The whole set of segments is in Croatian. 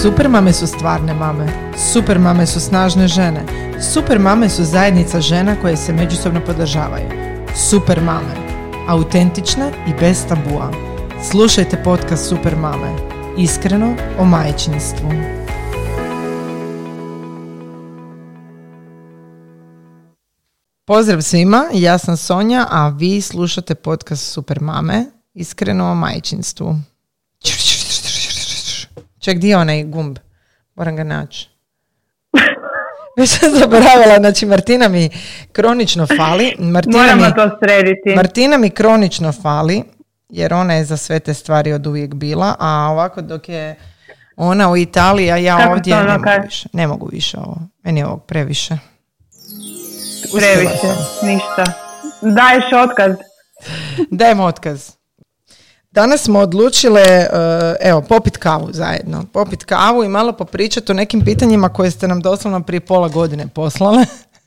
Super mame su stvarne mame. Super mame su snažne žene. Super mame su zajednica žena koje se međusobno podržavaju. Super mame. Autentične i bez tabua. Slušajte podcast Super mame. Iskreno o majčinstvu. Pozdrav svima, ja sam Sonja, a vi slušate podcast Super mame. Iskreno o majčinstvu. Ček, gdje je onaj gumb? Moram ga naći. Već sam zaboravila, znači Martina mi kronično fali. Martina Moramo mi, to srediti. Martina mi kronično fali, jer ona je za sve te stvari od uvijek bila, a ovako dok je ona u Italiji, a ja Kako ovdje ne mogu više. Ne mogu više ovo. Meni je ovog previše. Previše, ništa. Daješ otkaz. Dajemo otkaz. Danas smo odlučile, eh, evo, popit kavu zajedno. Popit kavu i malo popričati o nekim pitanjima koje ste nam doslovno prije pola godine poslale.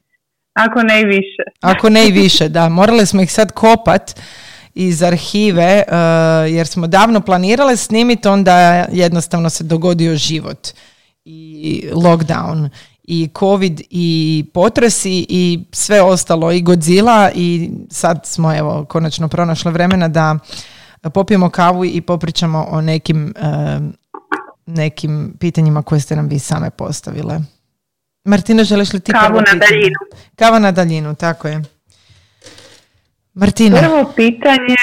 Ako ne i više. Ako ne i više, da. Morali smo ih sad kopat iz arhive, eh, jer smo davno planirale snimiti, onda jednostavno se dogodio život i lockdown i covid i potresi i sve ostalo i Godzilla i sad smo evo konačno pronašle vremena da popijemo kavu i popričamo o nekim eh, nekim pitanjima koje ste nam vi same postavile. Martina, želiš li ti Kavu prvo na pitanje? daljinu. Kava na daljinu, tako je. Martina, Prvo pitanje,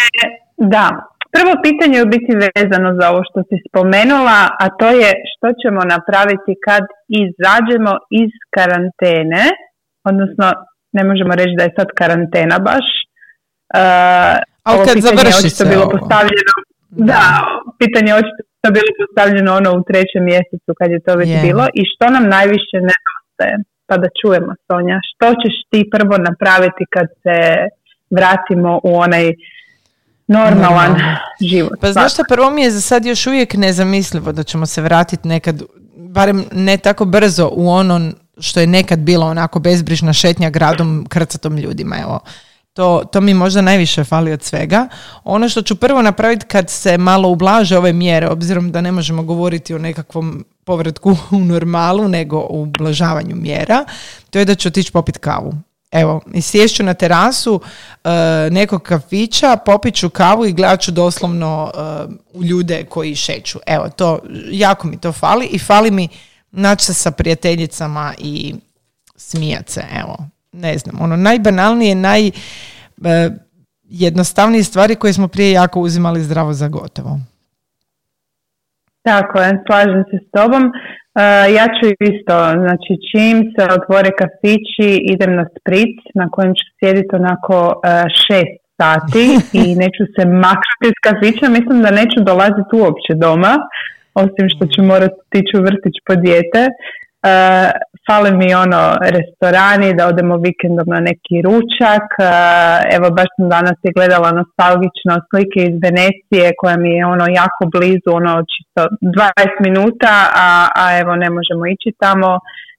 da, prvo pitanje je u biti vezano za ovo što si spomenula, a to je što ćemo napraviti kad izađemo iz karantene, odnosno ne možemo reći da je sad karantena baš. Ali kad završi sve bilo ovo. postavljeno, da, pitanje je očito bilo postavljeno ono u trećem mjesecu kad je to već Je. bilo i što nam najviše nedostaje. Pa da čujemo Sonja, što ćeš ti prvo napraviti kad se vratimo u onaj normalan Normalno. život? pa znaš što, prvo mi je za sad još uvijek nezamislivo da ćemo se vratiti nekad, barem ne tako brzo u ono što je nekad bilo onako bezbrižna šetnja gradom krcatom ljudima, evo. To, to mi možda najviše fali od svega. Ono što ću prvo napraviti kad se malo ublaže ove mjere, obzirom da ne možemo govoriti o nekakvom povratku u normalu, nego o ublažavanju mjera, to je da ću otići popit kavu. Evo, i sješću na terasu e, nekog kafića, popit ću kavu i gledat ću doslovno e, u ljude koji šeću. Evo, to, jako mi to fali i fali mi naći se sa prijateljicama i smijat se, evo. Ne znam, ono najbanalnije, naj e, jednostavnije stvari koje smo prije jako uzimali zdravo za gotovo. Tako je, slažem se s tobom. E, ja ću isto, znači čim se otvore kafići, idem na sprit na kojem ću sjediti onako e, šest sati i neću se maknuti iz kafića. Mislim da neću dolaziti uopće doma, osim što ću morati tići u vrtić po dijete. E, fale mi ono restorani, da odemo vikendom na neki ručak. E, evo baš sam danas je gledala nostalgično slike iz Venecije koja mi je ono jako blizu, ono čisto 20 minuta, a, a evo ne možemo ići tamo,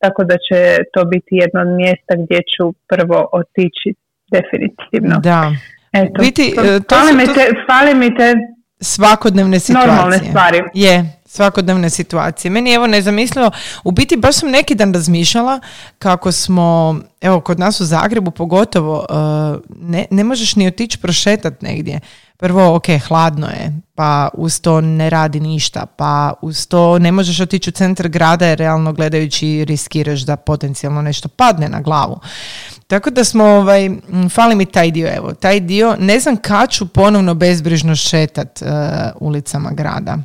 tako da će to biti jedno od mjesta gdje ću prvo otići definitivno. Da. Eto, Biti, to fali, su- mi to- te, fali mi te svakodnevne situacije. Normalne stvari. Je, svakodnevne situacije. Meni je evo nezamislivo, u biti baš sam neki dan razmišljala kako smo, evo kod nas u Zagrebu pogotovo, uh, ne, ne možeš ni otići prošetat negdje. Prvo, ok, hladno je, pa uz to ne radi ništa, pa uz to ne možeš otići u centar grada jer realno gledajući riskiraš da potencijalno nešto padne na glavu. Tako da smo, ovaj, fali mi taj dio, evo, taj dio, ne znam kad ću ponovno bezbrižno šetat uh, ulicama grada.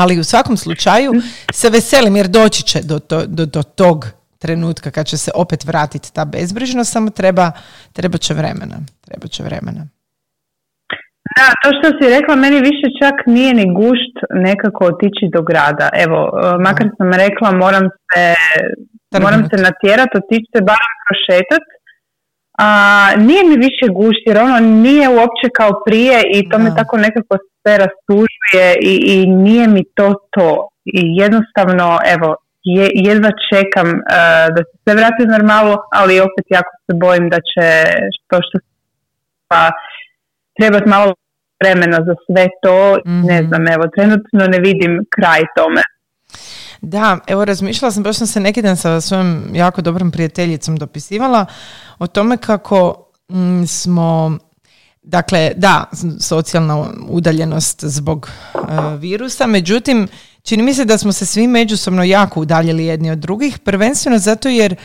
Ali u svakom slučaju se veselim jer doći će do, to, do, do tog trenutka kad će se opet vratiti ta bezbrižnost, samo treba, treba će vremena. Treba će vremena. Da, to što si rekla, meni više čak nije ni gušt nekako otići do grada. Evo, e, makar sam rekla, moram se, moram se natjerat, otići se barem prošetat. A, nije mi više gušt jer ono nije uopće kao prije i to me Da. tako nekako sve rastužuje i, i nije mi to to. I jednostavno, evo, je, jedva čekam e, da se sve vrati u normalu, ali opet jako se bojim da će to što pa trebati malo vremena za sve to, ne Mhm. znam, evo, trenutno ne vidim kraj tome. Da, evo razmišljala sam, baš sam se neki dan sa svojom jako dobrom prijateljicom dopisivala o tome kako mm, smo Dakle, da, socijalna udaljenost zbog e, virusa, međutim, čini mi se da smo se svi međusobno jako udaljili jedni od drugih, prvenstveno zato jer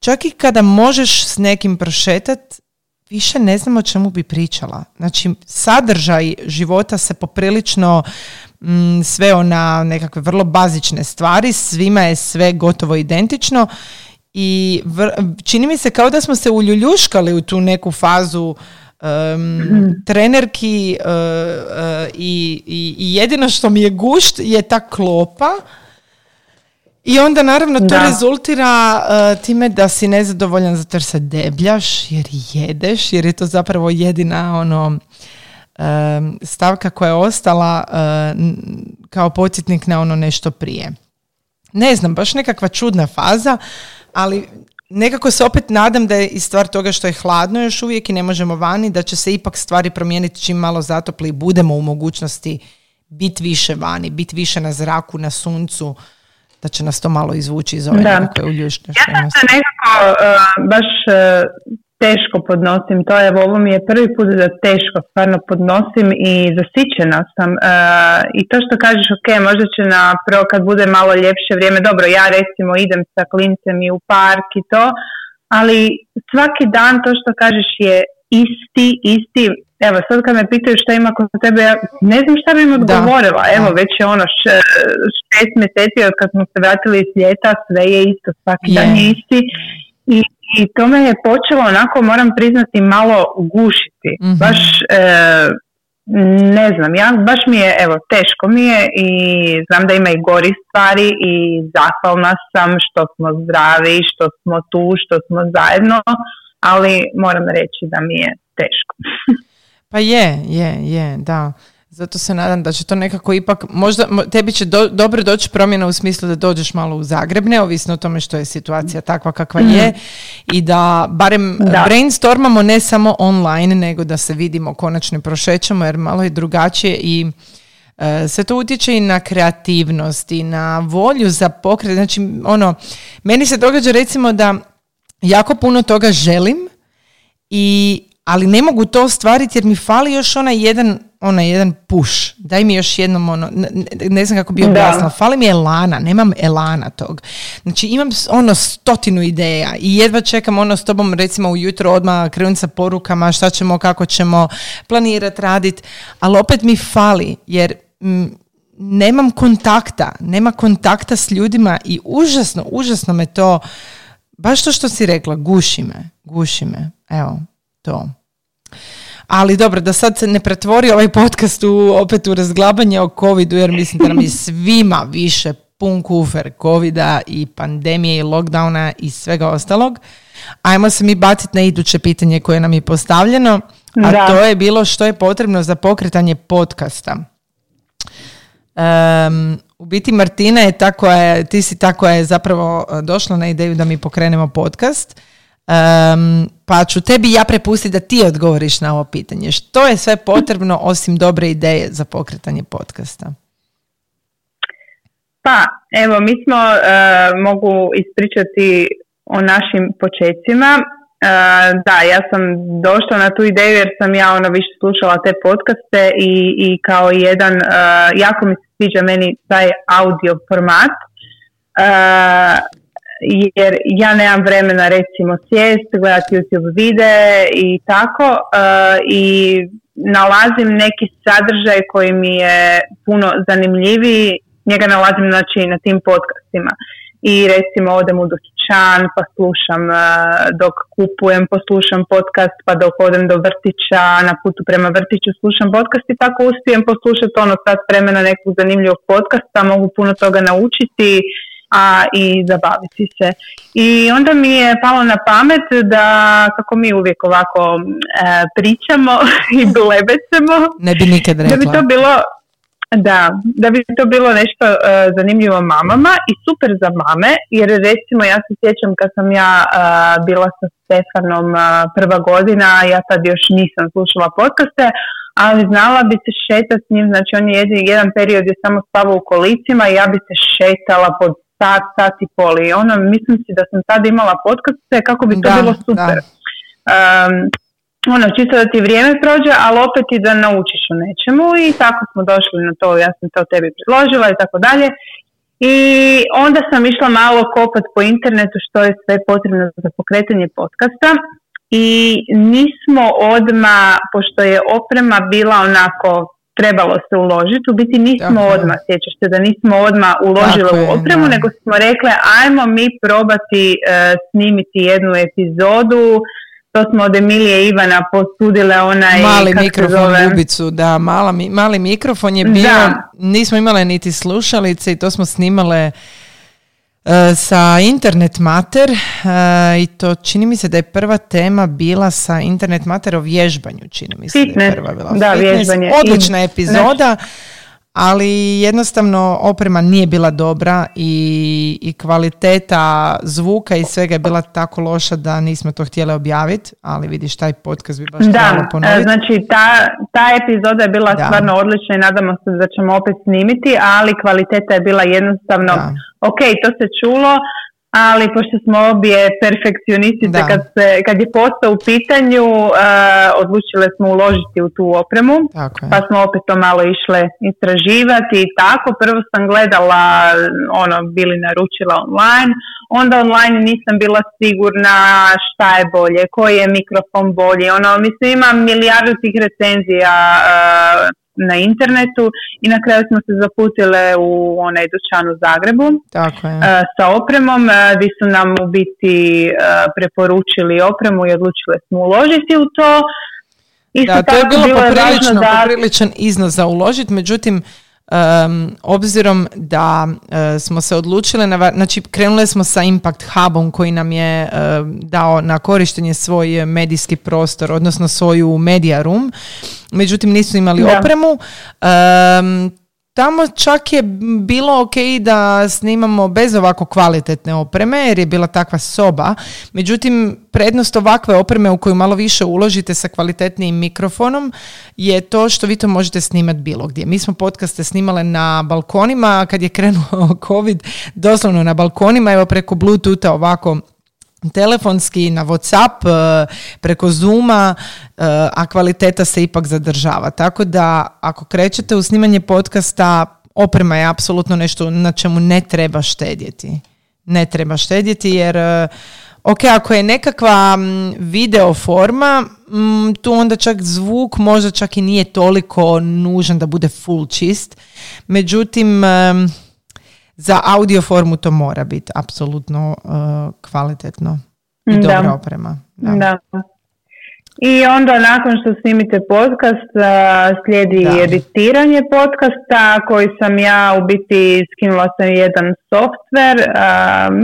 čak i kada možeš s nekim prošetat, više ne znam o čemu bi pričala. Znači, sadržaj života se poprilično mm, sve na nekakve vrlo bazične stvari, svima je sve gotovo identično i čini mi se kao da smo se uljuljuškali u tu neku fazu um, trenerki uh, uh, i, i, jedino što mi je gušt je ta klopa i onda naravno to rezultira uh, time da si nezadovoljan zato jer se debljaš, jer jedeš, jer je to zapravo jedina ono um, stavka koja je ostala kao podsjetnik na ono nešto prije. Ne znam, baš nekakva čudna faza, ali nekako se opet nadam da je i stvar toga što je hladno još uvijek i ne možemo vani, da će se ipak stvari promijeniti čim malo zatopli i budemo u mogućnosti biti više vani, biti više na zraku, na suncu, da će nas to malo izvući iz ove nekakve uljušnje. Ja sam se nekako uh, baš uh, teško podnosim to, evo ovo mi je prvi put da teško stvarno podnosim i zasićena sam e, i to što kažeš ok, možda će na prvo kad bude malo ljepše vrijeme, dobro ja recimo idem sa klincem i u park i to, ali svaki dan to što kažeš je isti, isti, evo sad kad me pitaju šta ima kod tebe, ja ne znam šta bi im odgovorila, evo već je ono šest mjeseci od kad smo se vratili iz ljeta, sve je isto, svaki dan je. isti. I i to me je počelo onako, moram priznati, malo gušiti. mm Baš, e, ne znam, ja, baš mi je, evo, teško mi je i znam da ima i gori stvari i zahvalna sam što smo zdravi, što smo tu, što smo zajedno, ali moram reći da mi je teško. pa je, je, je, da. Zato se nadam da će to nekako ipak, možda tebi će dobro doći promjena u smislu da dođeš malo u Zagreb, neovisno o tome što je situacija takva kakva mhm. je i da barem da. brainstormamo ne samo online, nego da se vidimo, konačno prošećemo jer malo je drugačije i e, sve to utječe i na kreativnost i na volju za pokret. Znači, ono, meni se događa recimo da jako puno toga želim i ali ne mogu to ostvariti jer mi fali još onaj jedan onaj jedan push, daj mi još jednom ono, ne, ne znam kako bi objasnila, fali mi elana, nemam elana tog. Znači imam ono stotinu ideja i jedva čekam ono s tobom recimo ujutro odmah krenuti sa porukama šta ćemo, kako ćemo planirati, raditi, ali opet mi fali jer nemam kontakta, nema kontakta s ljudima i užasno, užasno me to, baš to što si rekla, guši me, guši me, evo, to. Ali dobro, da sad se ne pretvori ovaj podcast u, opet u razglabanje o covidu, jer mislim da nam je svima više pun kufer covida i pandemije i lockdowna i svega ostalog. Ajmo se mi baciti na iduće pitanje koje nam je postavljeno, a to je bilo što je potrebno za pokretanje podcasta. Um, u biti Martina je ta koja je, ti si ta koja je zapravo došla na ideju da mi pokrenemo podcast. Um, pa ću tebi ja prepustiti da ti odgovoriš na ovo pitanje. Što je sve potrebno osim dobre ideje za pokretanje podcasta? Pa, evo, mi smo, uh, mogu ispričati o našim počecima. Uh, da, ja sam došla na tu ideju jer sam ja ono više slušala te podcaste i, i kao jedan, uh, jako mi se sviđa meni taj audio format jer ja nemam vremena recimo sjest, gledati YouTube videe i tako uh, i nalazim neki sadržaj koji mi je puno zanimljiviji, njega nalazim znači na tim podcastima. I recimo odem u dućan pa slušam uh, dok kupujem poslušam podcast pa dok odem do vrtića na putu prema vrtiću slušam podcast i tako uspijem poslušati ono sad vremena nekog zanimljivog podcasta mogu puno toga naučiti a i zabaviti se. I onda mi je palo na pamet da kako mi uvijek ovako e, pričamo i blebecemo. Ne bi nikad rekla. Da bi to bilo da, da bi to bilo nešto e, zanimljivo mamama i super za mame, jer recimo ja se sjećam kad sam ja e, bila sa Stefanom prva godina, ja tad još nisam slušala podcaste, ali znala bi se šetati s njim, znači on je jedan, jedan period je samo spavao u kolicima i ja bi se šetala pod sat, sat i pol i ono, mislim si da sam tad imala podcaste kako bi to bilo super. Um, ono, čisto da ti vrijeme prođe, ali opet i da naučiš o nečemu i tako smo došli na to, ja sam to tebi predložila i tako dalje. I onda sam išla malo kopat po internetu što je sve potrebno za pokretanje podcasta i nismo odma, pošto je oprema bila onako trebalo se uložiti, u biti nismo Tako. odmah, sjećaš se da nismo odmah uložili u opremu, nego smo rekli ajmo mi probati uh, snimiti jednu epizodu, to smo od Emilije Ivana posudile onaj... Mali mikrofon Ljubicu, da, mala, mali mikrofon je bio, nismo imale niti slušalice i to smo snimale sa Internet Mater e, i to čini mi se da je prva tema bila sa Internet Mater o vježbanju, čini mi se Fitness. da je prva bila. Da, vježbanje. Odlična epizoda ali jednostavno oprema nije bila dobra i, i kvaliteta zvuka i svega je bila tako loša da nismo to htjeli objaviti, ali vidiš taj podcast bi baš da, ponoviti. E, znači ta, ta epizoda je bila da. stvarno odlična i nadamo se da ćemo opet snimiti, ali kvaliteta je bila jednostavno, da. ok, to se čulo, ali pošto smo obje perfekcionistice kad, se, kad je posao u pitanju uh, odlučile smo uložiti u tu opremu. Pa smo opet to malo išle istraživati. I tako prvo sam gledala ono bili naručila online. Onda online nisam bila sigurna šta je bolje koji je mikrofon bolji. Ono mislim ima milijardu tih recenzija uh, na internetu i na kraju smo se zaputile u onaj dućan u Zagrebu Tako je. E, sa opremom e, gdje su nam u biti e, preporučili opremu i odlučile smo uložiti u to. Isto da, to je bilo, bilo poprilično, da... popriličan iznos za uložiti, međutim Um, obzirom da uh, smo se odlučili, na, znači krenuli smo sa Impact Hubom koji nam je uh, dao na korištenje svoj medijski prostor, odnosno svoju media room, međutim nisu imali opremu. Um, Tamo čak je bilo ok da snimamo bez ovako kvalitetne opreme jer je bila takva soba. Međutim, prednost ovakve opreme u koju malo više uložite sa kvalitetnijim mikrofonom je to što vi to možete snimati bilo gdje. Mi smo podcaste snimale na balkonima, kad je krenuo COVID, doslovno na balkonima, evo preko Bluetootha ovako telefonski, na Whatsapp, e, preko Zooma, e, a kvaliteta se ipak zadržava. Tako da ako krećete u snimanje podcasta, oprema je apsolutno nešto na čemu ne treba štedjeti. Ne treba štedjeti jer e, ok, ako je nekakva video forma, tu onda čak zvuk možda čak i nije toliko nužan da bude full čist. Međutim, za audio formu to mora biti apsolutno uh, kvalitetno i dobra da. oprema. Da. I onda nakon što snimite podcast uh, slijedi da. editiranje podcasta koji sam ja u biti skinula sam jedan softver. Uh,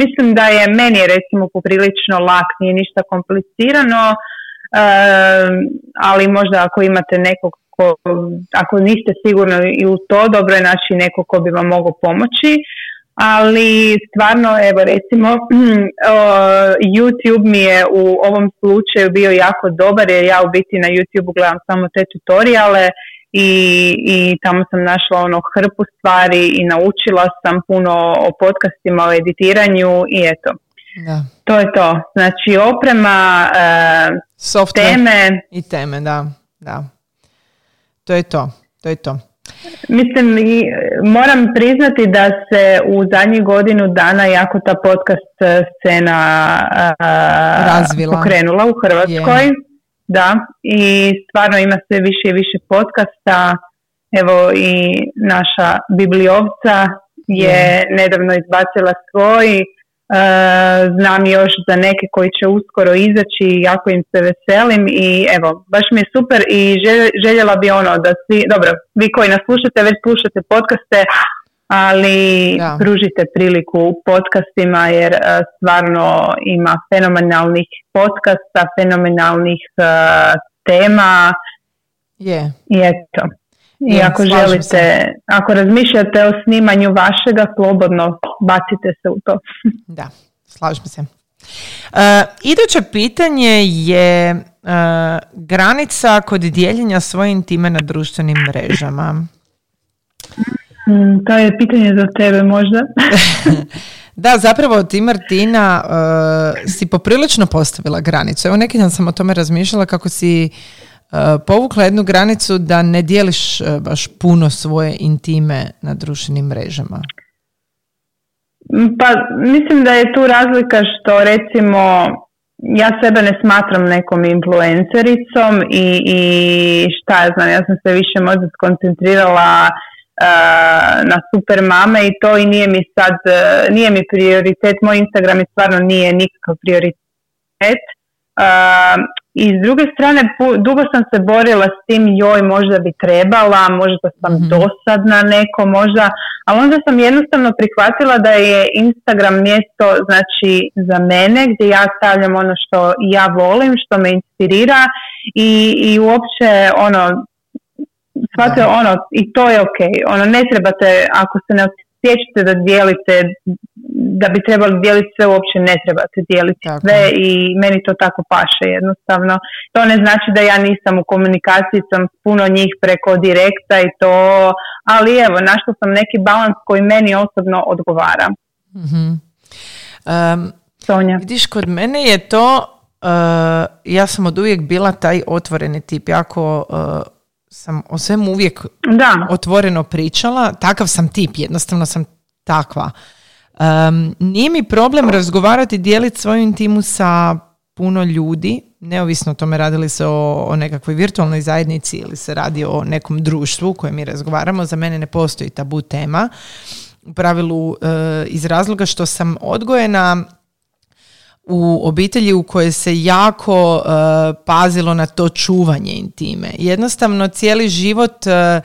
mislim da je meni recimo poprilično lak, nije ništa komplicirano, ali možda ako imate nekog ko, ako niste sigurni i u to, dobro je naći neko ko bi vam mogao pomoći ali stvarno evo recimo YouTube mi je u ovom slučaju bio jako dobar jer ja u biti na YouTube gledam samo te tutoriale i, i tamo sam našla ono hrpu stvari i naučila sam puno o podcastima, o editiranju i eto. Da. To je to. Znači oprema, e, teme. I teme, da. da. To je to. To je to. Mislim, i moram priznati da se u zadnjih godinu dana jako ta podcast scena Razvila. pokrenula u Hrvatskoj. Da, i stvarno ima sve više i više podcasta. Evo i naša Bibliovca je nedavno izbacila svoj E, znam još za neke koji će uskoro izaći i jako im se veselim i evo, baš mi je super i željela bi ono da svi, dobro, vi koji nas slušate, već slušate podcaste, ali pružite priliku podcastima jer e, stvarno ima fenomenalnih podcasta, fenomenalnih uh, tema je. i eto. I ako želite, ako razmišljate o snimanju vašega, slobodno bacite se u to. da, slažem se. Uh, iduće pitanje je uh, granica kod dijeljenja svoje intime na društvenim mrežama. Mm, to je pitanje za tebe možda. da, zapravo ti Martina uh, si poprilično postavila granicu. Evo neki dan sam o tome razmišljala kako si uh, povukla jednu granicu da ne dijeliš uh, baš puno svoje intime na društvenim mrežama. Pa mislim da je tu razlika što recimo ja sebe ne smatram nekom influencericom i, i šta ja znam, ja sam se više možda skoncentrirala uh, na super mame i to i nije mi sad, nije mi prioritet, moj Instagram i stvarno nije nikakav prioritet. I s druge strane, dugo sam se borila s tim, joj, možda bi trebala, možda sam mm-hmm. dosadna neko, možda, ali onda sam jednostavno prihvatila da je Instagram mjesto, znači, za mene, gdje ja stavljam ono što ja volim, što me inspirira i, i uopće, ono, shvatio ono, i to je ok, ono, ne trebate, ako se ne osjećate da dijelite da bi trebali dijeliti sve uopće ne trebate dijeliti sve i meni to tako paše jednostavno. To ne znači da ja nisam u komunikaciji sam s puno njih preko direkta i to, ali evo, našla sam neki balans koji meni osobno odgovara. Mm-hmm. Um, Sonja. Vidiš, kod mene je to, uh, ja sam od uvijek bila taj otvoreni tip, jako uh, sam o svemu uvijek da. otvoreno pričala, takav sam tip, jednostavno sam takva. Um, nije mi problem razgovarati, dijeliti svoju intimu sa puno ljudi, neovisno o tome radili se o, o nekakvoj virtualnoj zajednici ili se radi o nekom društvu koje mi razgovaramo, za mene ne postoji tabu tema. U pravilu eh, iz razloga što sam odgojena u obitelji u kojoj se jako eh, pazilo na to čuvanje intime. Jednostavno cijeli život uh,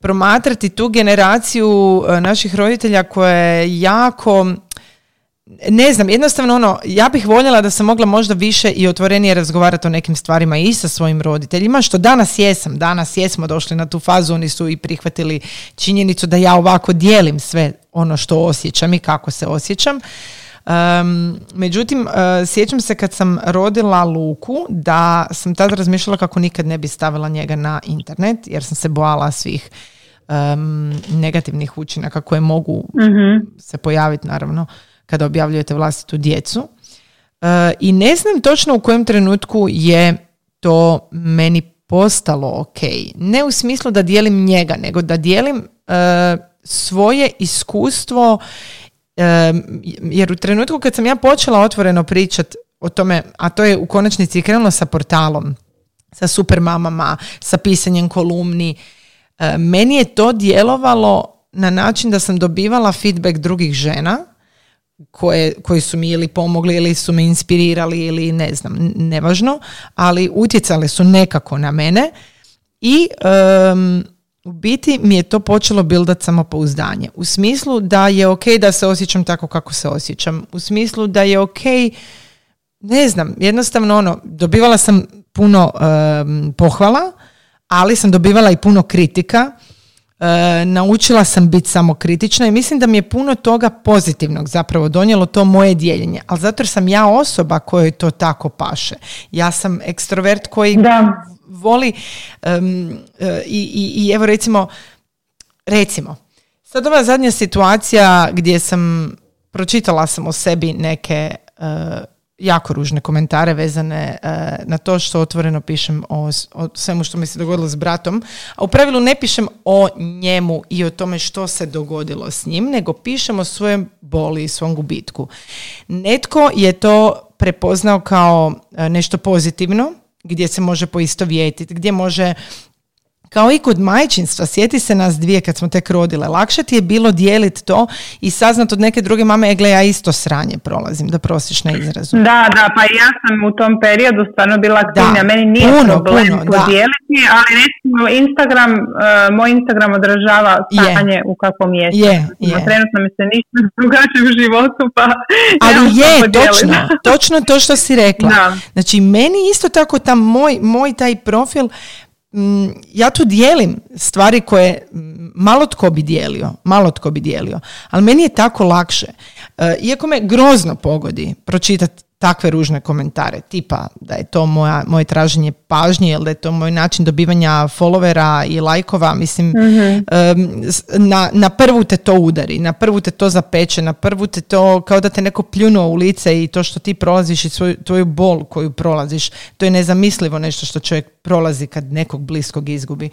promatrati tu generaciju e, naših roditelja koja je jako ne znam, jednostavno ono, ja bih voljela da sam mogla možda više i otvorenije razgovarati o nekim stvarima i sa svojim roditeljima, što danas jesam, danas jesmo došli na tu fazu, oni su i prihvatili činjenicu da ja ovako dijelim sve ono što osjećam i kako se osjećam. Um, međutim, uh, sjećam se kad sam rodila Luku da sam tada razmišljala kako nikad ne bi stavila njega na internet jer sam se bojala svih um, negativnih učinaka koje mogu mm se pojaviti naravno kada objavljujete vlastitu djecu. Uh, I ne znam točno u kojem trenutku je to meni postalo ok. Ne u smislu da dijelim njega, nego da dijelim uh, svoje iskustvo jer u trenutku kad sam ja počela otvoreno pričat o tome, a to je u konačnici krenulo sa portalom, sa super mamama, sa pisanjem kolumni, meni je to djelovalo na način da sam dobivala feedback drugih žena koje, koji su mi ili pomogli ili su me inspirirali ili ne znam, nevažno, ali utjecali su nekako na mene i u biti mi je to počelo bildat samopouzdanje. U smislu da je ok da se osjećam tako kako se osjećam. U smislu da je ok, ne znam, jednostavno ono, dobivala sam puno pohvala, ali sam dobivala i puno kritika. E, naučila sam biti samokritična i mislim da mi je puno toga pozitivnog zapravo donijelo to moje dijeljenje. Ali zato jer sam ja osoba kojoj to tako paše. Ja sam ekstrovert koji da voli um, i, i, i evo recimo recimo sad ova zadnja situacija gdje sam pročitala sam o sebi neke uh, jako ružne komentare vezane uh, na to što otvoreno pišem o, o svemu što mi se dogodilo s bratom, a u pravilu ne pišem o njemu i o tome što se dogodilo s njim, nego pišem o svojem boli i svom gubitku. Netko je to prepoznao kao nešto pozitivno, gdje se može poistovjetiti, gdje može kao i kod majčinstva, sjeti se nas dvije kad smo tek rodile, lakše ti je bilo dijeliti to i saznat od neke druge mame, egle ja isto sranje prolazim, da prosiš na izrazu. Da, da, pa ja sam u tom periodu stvarno bila aktivnija, meni nije puno, problem puno, podijeliti, da. ali recimo Instagram, uh, moj Instagram odražava stanje u kakvom je. Je, je. Trenutno mi se ništa drugačije u životu, pa Ali je, točno, točno to što si rekla. Da. Znači, meni isto tako tam moj, moj taj profil ja tu dijelim stvari koje malo tko bi dijelio, malo tko bi dijelio, ali meni je tako lakše. E, iako me grozno pogodi pročitati takve ružne komentare, tipa da je to moja, moje traženje pažnje ili da je to moj način dobivanja followera i lajkova, mislim, Mhm. na, na prvu te to udari, na prvu te to zapeče, na prvu te to kao da te neko pljunuo u lice i to što ti prolaziš i svoju, tvoju bol koju prolaziš, to je nezamislivo nešto što čovjek prolazi kad nekog bliskog izgubi.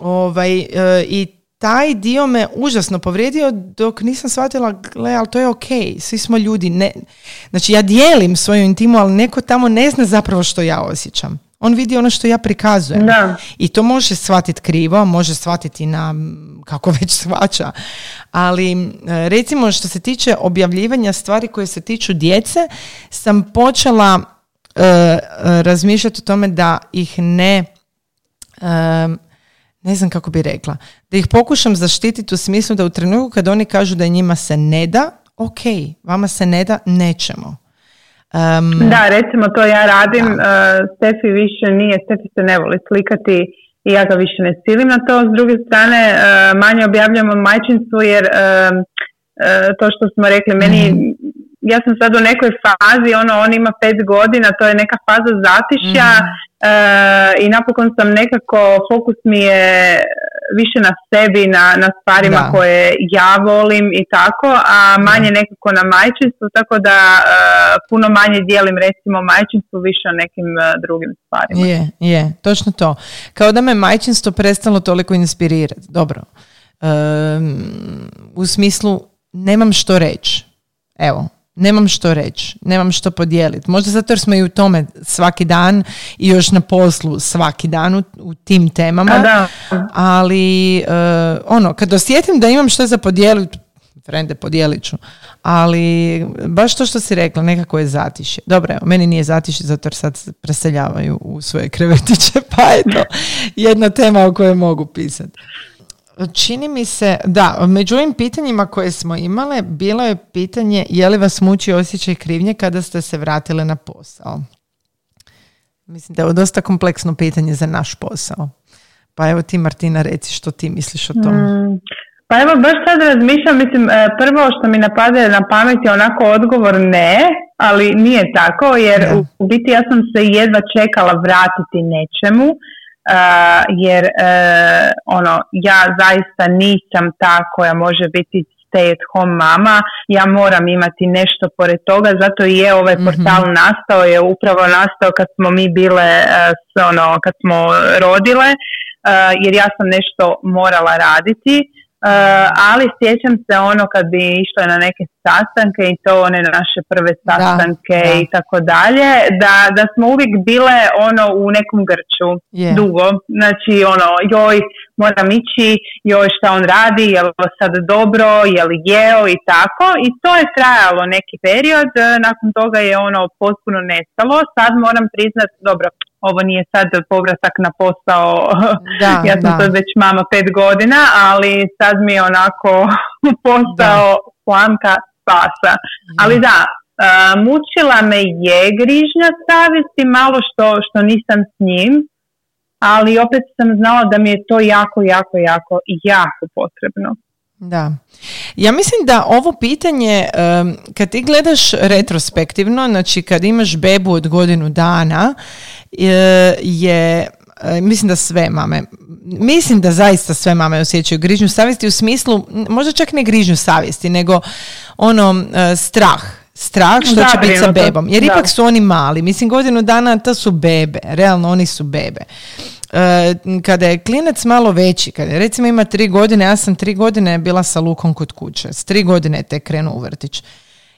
Ovaj, e, I taj dio me užasno povrijedio dok nisam shvatila, gle, ali to je ok, svi smo ljudi. Ne, znači ja dijelim svoju intimu, ali neko tamo ne zna zapravo što ja osjećam. On vidi ono što ja prikazujem. Da. I to može shvatiti krivo, može shvatiti na kako već shvaća. Ali recimo što se tiče objavljivanja stvari koje se tiču djece, sam počela e, e, razmišljati o tome da ih ne e, ne znam kako bi rekla, da ih pokušam zaštititi u smislu da u trenutku kad oni kažu da njima se ne da, ok, vama se ne da, nećemo. Em, Da, recimo to ja radim, uh, Stefi više nije, Stefi se ne voli slikati i ja ga više ne silim na to. S druge strane, uh, manje objavljamo majčinstvo jer um, uh, to što smo rekli, meni, ja sam sad u nekoj fazi, ono, on ima pet godina, to je neka faza zatišja uh, i napokon sam nekako, fokus mi je više na sebi, na, na stvarima Da. koje ja volim i tako, a manje nekako na majčinstvu, tako da uh, puno manje dijelim recimo majčinstvu više o nekim uh, drugim stvarima. Je, je, točno to. Kao da me majčinstvo prestalo toliko inspirirati. Dobro. U smislu, nemam što reći. Evo, nemam što reći, nemam što podijeliti. Možda zato jer smo i u tome svaki dan i još na poslu svaki dan u, u tim temama. A da. Ali, e, ono, kad osjetim da imam što za podijeliti, frende, podijelit ću. Ali, baš to što si rekla, nekako je zatišje. Dobro, evo, meni nije zatišje zato jer sad se preseljavaju u svoje krevetiće, pa eto, jedna tema o kojoj mogu pisati. Čini mi se, da, među ovim pitanjima koje smo imale, bilo je pitanje je li vas muči osjećaj krivnje kada ste se vratile na posao? Mislim da je ovo dosta kompleksno pitanje za naš posao. Pa evo ti Martina reci što ti misliš o tom. Mm, Pa evo, baš sad razmišljam, mislim, e, prvo što mi napade na pamet je onako odgovor ne, ali nije tako, jer u biti ja sam se jedva čekala vratiti nečemu, e, jer e, ono, ja zaista nisam ta koja može biti stay at home mama, ja moram imati nešto pored toga, zato i je ovaj Mhm. portal nastao, je upravo nastao kad smo mi bile, e, s, ono, kad smo rodile, jer ja sam nešto morala raditi, ali sjećam se ono kad bi išle na neke sastanke i to one naše prve sastanke da. i tako dalje, da, da smo uvijek bile ono u nekom grču Je. dugo, znači ono joj moram ići, joj šta on radi, je li sad dobro, je li jeo i tako i to je trajalo neki period, e, nakon toga je ono potpuno nestalo, sad moram priznat, dobro, ovo nije sad povratak na posao, Da, ja sam da. sad već mama pet godina, ali sad mi je onako postao slamka spasa. Ali da, e, mučila me je grižnja savjesti, malo što, što nisam s njim, ali opet sam znala da mi je to jako, jako, jako, jako potrebno. Da. Ja mislim da ovo pitanje, kad ti gledaš retrospektivno, znači kad imaš bebu od godinu dana, je, je e, mislim da sve mame, mislim da zaista sve mame osjećaju grižnju savjesti u smislu, možda čak ne grižnju savjesti, nego ono, e, strah. Strah što će biti sa bebom. Jer da. ipak su oni mali. Mislim, godinu dana to su bebe. Realno, oni su bebe. E, kada je klinac malo veći, kada je, recimo ima tri godine, ja sam tri godine bila sa Lukom kod kuće. S tri godine je tek krenuo u vrtić.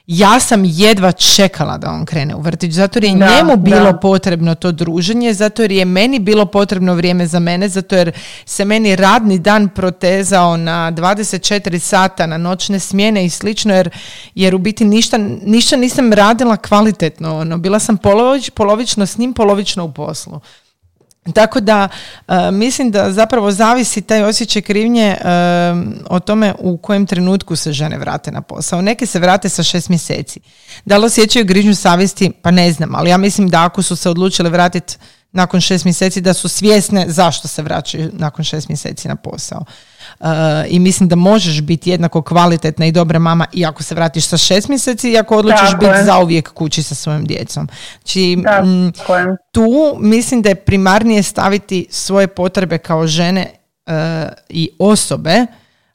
Ja sam jedva čekala da on krene u vrtić, zato jer je Da, njemu bilo da. potrebno to druženje, zato jer je meni bilo potrebno vrijeme za mene, zato jer se meni radni dan protezao na 24 sata, na noćne smjene i slično, jer, jer u biti ništa, ništa nisam radila kvalitetno. Ono. Bila sam polovič, polovično s njim, polovično u poslu. Tako da e, mislim da zapravo zavisi taj osjećaj krivnje e, o tome u kojem trenutku se žene vrate na posao. Neke se vrate sa šest mjeseci. Da li osjećaju grižnju savjesti? Pa ne znam, ali ja mislim da ako su se odlučile vratiti nakon šest mjeseci, da su svjesne zašto se vraćaju nakon šest mjeseci na posao. Uh, I mislim da možeš biti jednako kvalitetna i dobra mama i ako se vratiš sa šest mjeseci i ako odlučiš biti zauvijek kući sa svojom djecom. Znači, mm, tu mislim da je primarnije staviti svoje potrebe kao žene uh, i osobe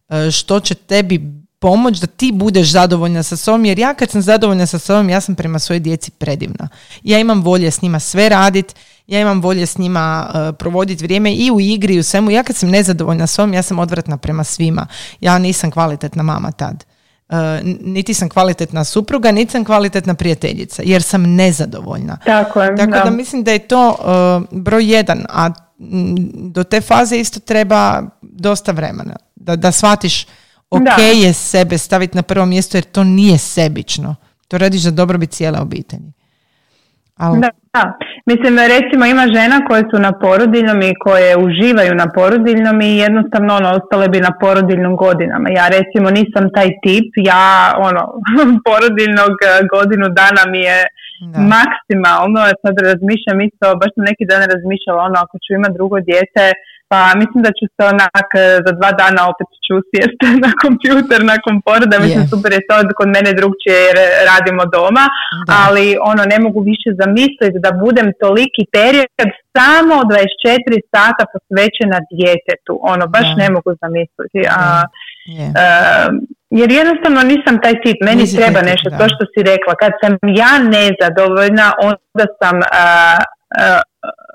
uh, što će tebi pomoć da ti budeš zadovoljna sa sobom, jer ja kad sam zadovoljna sa sobom, ja sam prema svojoj djeci predivna. Ja imam volje s njima sve radit, ja imam volje s njima uh, provoditi vrijeme i u igri i u svemu. Ja kad sam nezadovoljna sobom, ja sam odvratna prema svima. Ja nisam kvalitetna mama tad. Uh, niti sam kvalitetna supruga, niti sam kvalitetna prijateljica, jer sam nezadovoljna. Tako je, Tako da. mislim da je to uh, broj jedan, a do te faze isto treba dosta vremena. Da, da shvatiš ok je sebe staviti na prvo mjesto jer to nije sebično. To radiš za dobrobit cijele obitelji. Al... Da, da, mislim recimo ima žena koje su na porodiljnom i koje uživaju na porodiljnom i jednostavno ono ostale bi na porodiljnom godinama. Ja recimo nisam taj tip, ja ono porodiljnog eh, godinu dana mi je da. maksimalno, sad razmišljam isto, baš sam neki dan razmišljala ono ako ću imati drugo dijete, pa mislim da ću se onak e, za dva dana opet ću sjesti na kompjuter nakon poroda. Mislim super je to kod mene drugčije jer radimo doma, ali ono ne mogu više zamisliti da budem toliki period samo 24 sata posvećena djetetu. Ono baš ne mogu zamisliti. A, uh, jer jednostavno nisam taj tip, meni treba nešto, to što si rekla. Kad sam ja nezadovoljna, onda sam uh,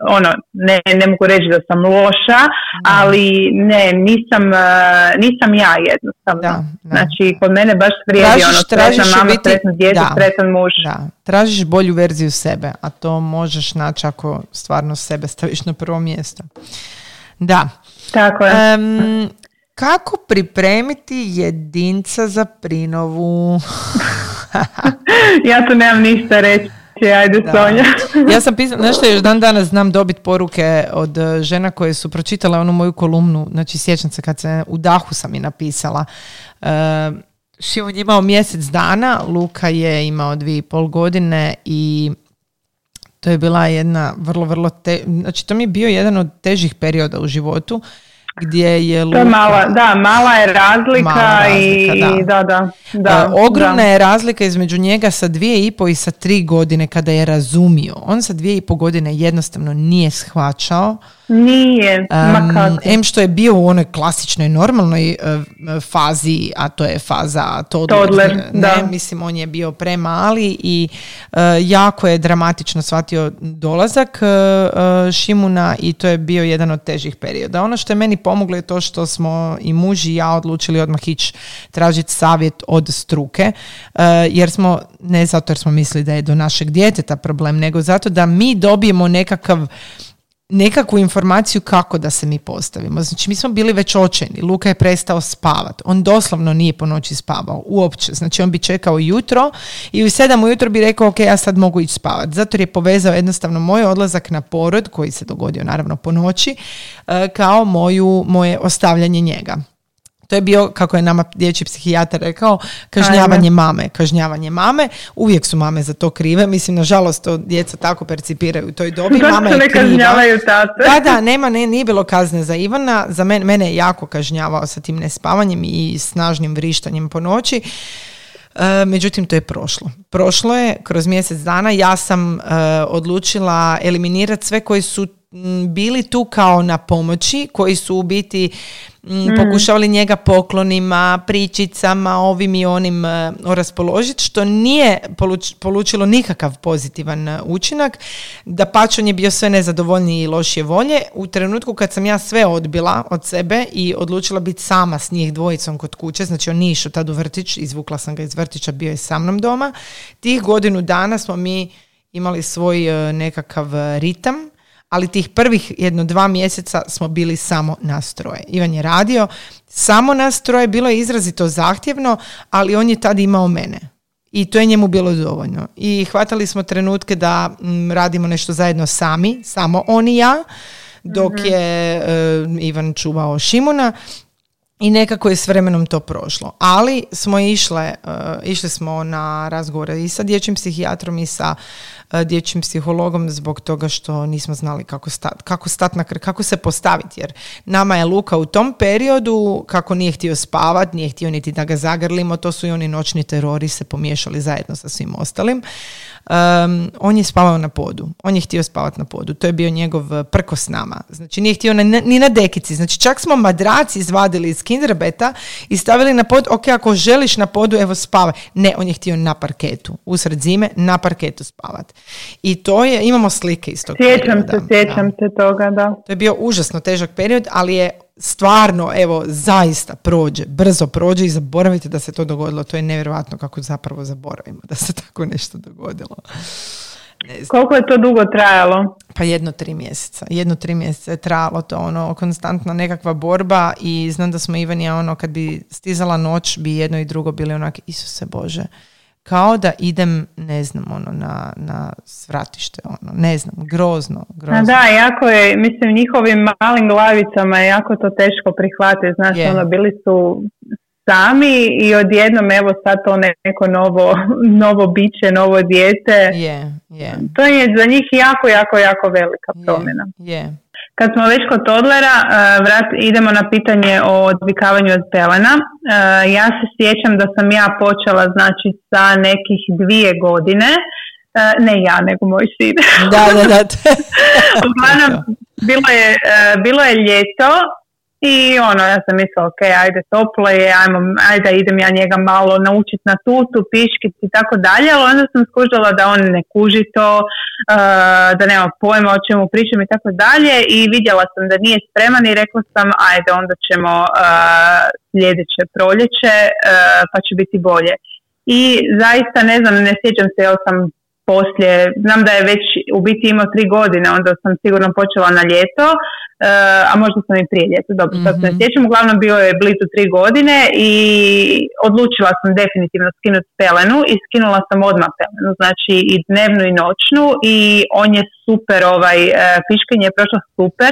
ono, ne, ne mogu reći da sam loša, ali ne, nisam, uh, nisam ja jednostavno. Da, znači, kod mene baš vrijedi tražiš, ono, tražiš mama, biti, djete, sretan muž. Da, tražiš bolju verziju sebe, a to možeš naći ako stvarno sebe staviš na prvo mjesto. Da. Tako je. kako pripremiti jedinca za prinovu? ja tu nemam ništa reći ajde Sonja. ja sam pisala, nešto još dan danas znam dobiti poruke od e, žena koje su pročitale onu moju kolumnu, znači sjećam se kad se u dahu sam je napisala. Uh, Šimon je imao mjesec dana, Luka je imao dvije i pol godine i to je bila jedna vrlo, vrlo te, znači to mi je bio jedan od težih perioda u životu gdje je Luka... mala, da, mala je razlika, i, da. da, da, ogromna je razlika između njega sa dvije i po i sa tri godine kada je razumio. On sa dvije i po godine jednostavno nije shvaćao nije, um, Em što je bio u onoj klasičnoj normalnoj e, fazi, a to je faza toddler, ne, da. mislim on je bio premali i uh, jako je dramatično shvatio dolazak uh, Šimuna i to je bio jedan od težih perioda. Ono što je meni pomoglo je to što smo i muž i ja odlučili odmah ići tražiti savjet od struke, jer smo, ne zato jer smo mislili da je do našeg djeteta problem, nego zato da mi dobijemo nekakav nekakvu informaciju kako da se mi postavimo. Znači mi smo bili već očajni. Luka je prestao spavat. On doslovno nije po noći spavao. Uopće. Znači on bi čekao jutro i u sedam ujutro bi rekao ok, ja sad mogu ići spavat. Zato je povezao jednostavno moj odlazak na porod, koji se dogodio naravno po noći, e, kao moju, moje ostavljanje njega. To je bio, kako je nama dječji psihijatar rekao, kažnjavanje mame. Kažnjavanje mame. Uvijek su mame za to krive. Mislim, nažalost, to djeca tako percipiraju u toj dobi. Mama je ne kažnjavaju tate. Da, da, nema, ne, nije bilo kazne za Ivana. Za mene, mene je jako kažnjavao sa tim nespavanjem i snažnim vrištanjem po noći. E, međutim, to je prošlo. Prošlo je kroz mjesec dana. Ja sam e, odlučila eliminirati sve koji su bili tu kao na pomoći, koji su u biti Mm. pokušavali njega poklonima, pričicama, ovim i onim uh, raspoložiti, što nije polučilo nikakav pozitivan uh, učinak. Da pač on je bio sve nezadovoljniji i lošije volje. U trenutku kad sam ja sve odbila od sebe i odlučila biti sama s njih dvojicom kod kuće, znači on nije išao tad u vrtić, izvukla sam ga iz vrtića, bio je sa mnom doma. Tih godinu dana smo mi imali svoj uh, nekakav ritam ali tih prvih jedno dva mjeseca smo bili samo na stroje. Ivan je radio samo na stroje, bilo je izrazito zahtjevno, ali on je tad imao mene. I to je njemu bilo dovoljno. I hvatali smo trenutke da mm, radimo nešto zajedno sami, samo on i ja, dok mhm. je uh, Ivan čuvao Šimuna i nekako je s vremenom to prošlo. Ali smo išle, uh, išli smo na razgovore i sa dječjim psihijatrom i sa uh, dječjim psihologom zbog toga što nismo znali kako stati kako stat na kako se postaviti. Jer nama je Luka u tom periodu, kako nije htio spavat, nije htio niti da ga zagrlimo, to su i oni noćni terori se pomiješali zajedno sa svim ostalim. Um, on je spavao na podu. On je htio spavati na podu. To je bio njegov eh, prko s nama. Znači nije htio ni na dekici. Znači čak smo madraci izvadili iz kinderbeta i stavili na pod. Ok, ako želiš na podu, evo spavaj. Ne, on je htio na parketu. Usred zime na parketu spavat. I to je, imamo slike iz tog Sjećam se, sjećam se toga, da. To je bio užasno težak period, ali je stvarno, evo, zaista prođe, brzo prođe i zaboravite da se to dogodilo. To je nevjerojatno kako zapravo zaboravimo da se tako nešto dogodilo. Koliko je to dugo trajalo? Pa jedno tri mjeseca. Jedno tri mjeseca je trajalo to ono konstantna nekakva borba i znam da smo Ivan ono kad bi stizala noć bi jedno i drugo bili onak Isuse Bože kao da idem, ne znam, ono, na, na svratište, ono, ne znam, grozno, grozno. da, jako je, mislim, njihovim malim glavicama je jako to teško prihvatiti, znaš, ono, bili su sami i odjednom, evo sad to neko novo, novo biće, novo dijete. Je, je. To je za njih jako, jako, jako velika promjena. Je, kad smo već kod Todlera, e, vrat, idemo na pitanje o odvikavanju od pelena. E, ja se sjećam da sam ja počela znači sa nekih dvije godine, e, ne ja, nego moj sin. Da, da, da. bilo je, bilo je ljeto i ono, ja sam mislila, ok, ajde toplo je, ajmo, ajde idem ja njega malo naučiti na tutu, piškit i tako dalje, ali onda sam skužila da on ne kuži to, uh, da nema pojma o čemu pričam i tako dalje i vidjela sam da nije spreman i rekla sam, ajde onda ćemo uh, sljedeće proljeće uh, pa će biti bolje. I zaista ne znam, ne sjećam se jel sam poslije, znam da je već u biti imao tri godine, onda sam sigurno počela na ljeto, uh, a možda sam i prije ljeta, dobro, sad se ne mhm. sjećam, uglavnom bio je blizu tri godine i odlučila sam definitivno skinuti pelenu i skinula sam odmah pelenu, znači i dnevnu i noćnu i on je super, ovaj, uh, piškanje je prošlo super,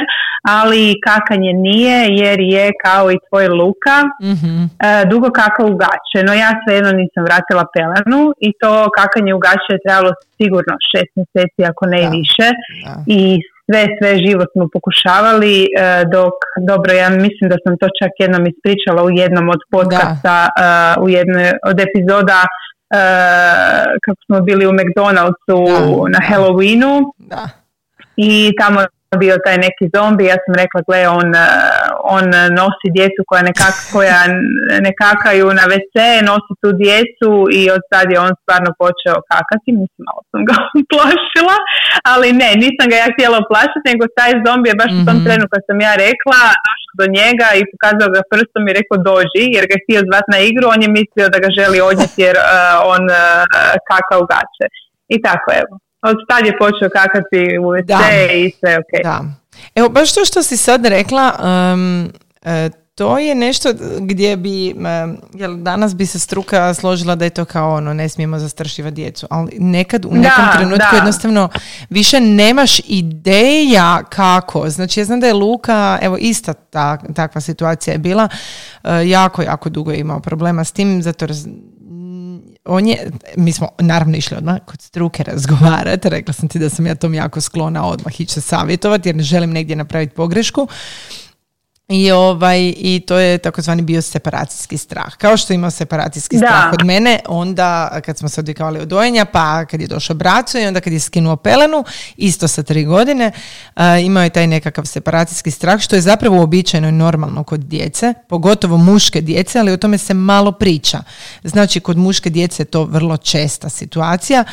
ali kakanje nije jer je kao i tvoj Luka mm-hmm. dugo kakao u gaće, no ja svejedno nisam vratila pelenu i to kakanje u gaće je trebalo sigurno šest mjeseci ako ne i više. I sve, sve život smo pokušavali, e, dok, dobro, ja mislim da sam to čak jednom ispričala u jednom od podcasta, e, u jednoj od epizoda e, kako smo bili u McDonald'su na Halloweenu. I tamo bio taj neki zombi, ja sam rekla, gle, on, eh, on nosi djecu koja, nekak, koja ne kakaju na WC, nosi tu djecu i od sad je on stvarno počeo kakati, mislim, malo sam ga plašila, ali ne, nisam ga ja htjela plašiti, nego taj zombi je baš u tom mhm. trenu kad sam ja rekla, došao do njega i pokazao ga prstom i rekao dođi, jer ga je htio zvat na igru, on je mislio da ga želi odnijeti jer uh, on uh, kaka u gaće. I tako evo od tad je počeo kakati u WC i sve ok. Da. Evo, baš to što si sad rekla, um, to je nešto gdje bi, jel, danas bi se struka složila da je to kao ono, ne smijemo zastrašivati djecu, ali nekad u nekom trenutku jednostavno više nemaš ideja kako. Znači ja znam da je Luka, evo ista ta, takva situacija je bila, uh, jako, jako dugo je imao problema s tim, zato on je, mi smo naravno išli odmah kod struke razgovarati, rekla sam ti da sam ja tom jako sklona odmah ići se savjetovati jer ne želim negdje napraviti pogrešku i, ovaj, I to je takozvani bio separacijski strah. Kao što imao separacijski strah od mene, onda kad smo se odvikavali od dojenja, pa kad je došao braco i onda kad je skinuo pelenu, isto sa tri godine, uh, imao je taj nekakav separacijski strah, što je zapravo uobičajeno i normalno kod djece, pogotovo muške djece, ali o tome se malo priča. Znači, kod muške djece je to vrlo česta situacija.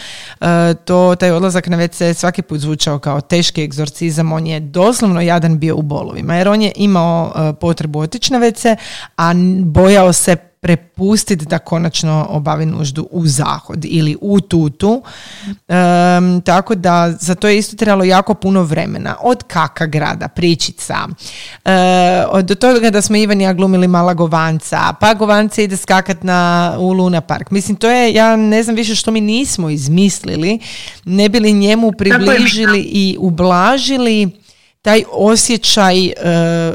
Uh, to, taj odlazak na WC svaki put zvučao kao teški egzorcizam, on je doslovno jadan bio u bolovima, jer on je imao E, potrebu otići na WC, a bojao se prepustiti da konačno obavi nuždu u zahod ili u tutu. tako da za to je isto trebalo jako puno vremena. Od kaka grada, pričica, e, do toga da smo Ivan ja glumili mala govanca, pa govanca ide skakat na, u Luna Park. Mislim, to je, ja ne znam više što mi nismo izmislili, ne bili njemu približili i ublažili taj osjećaj e,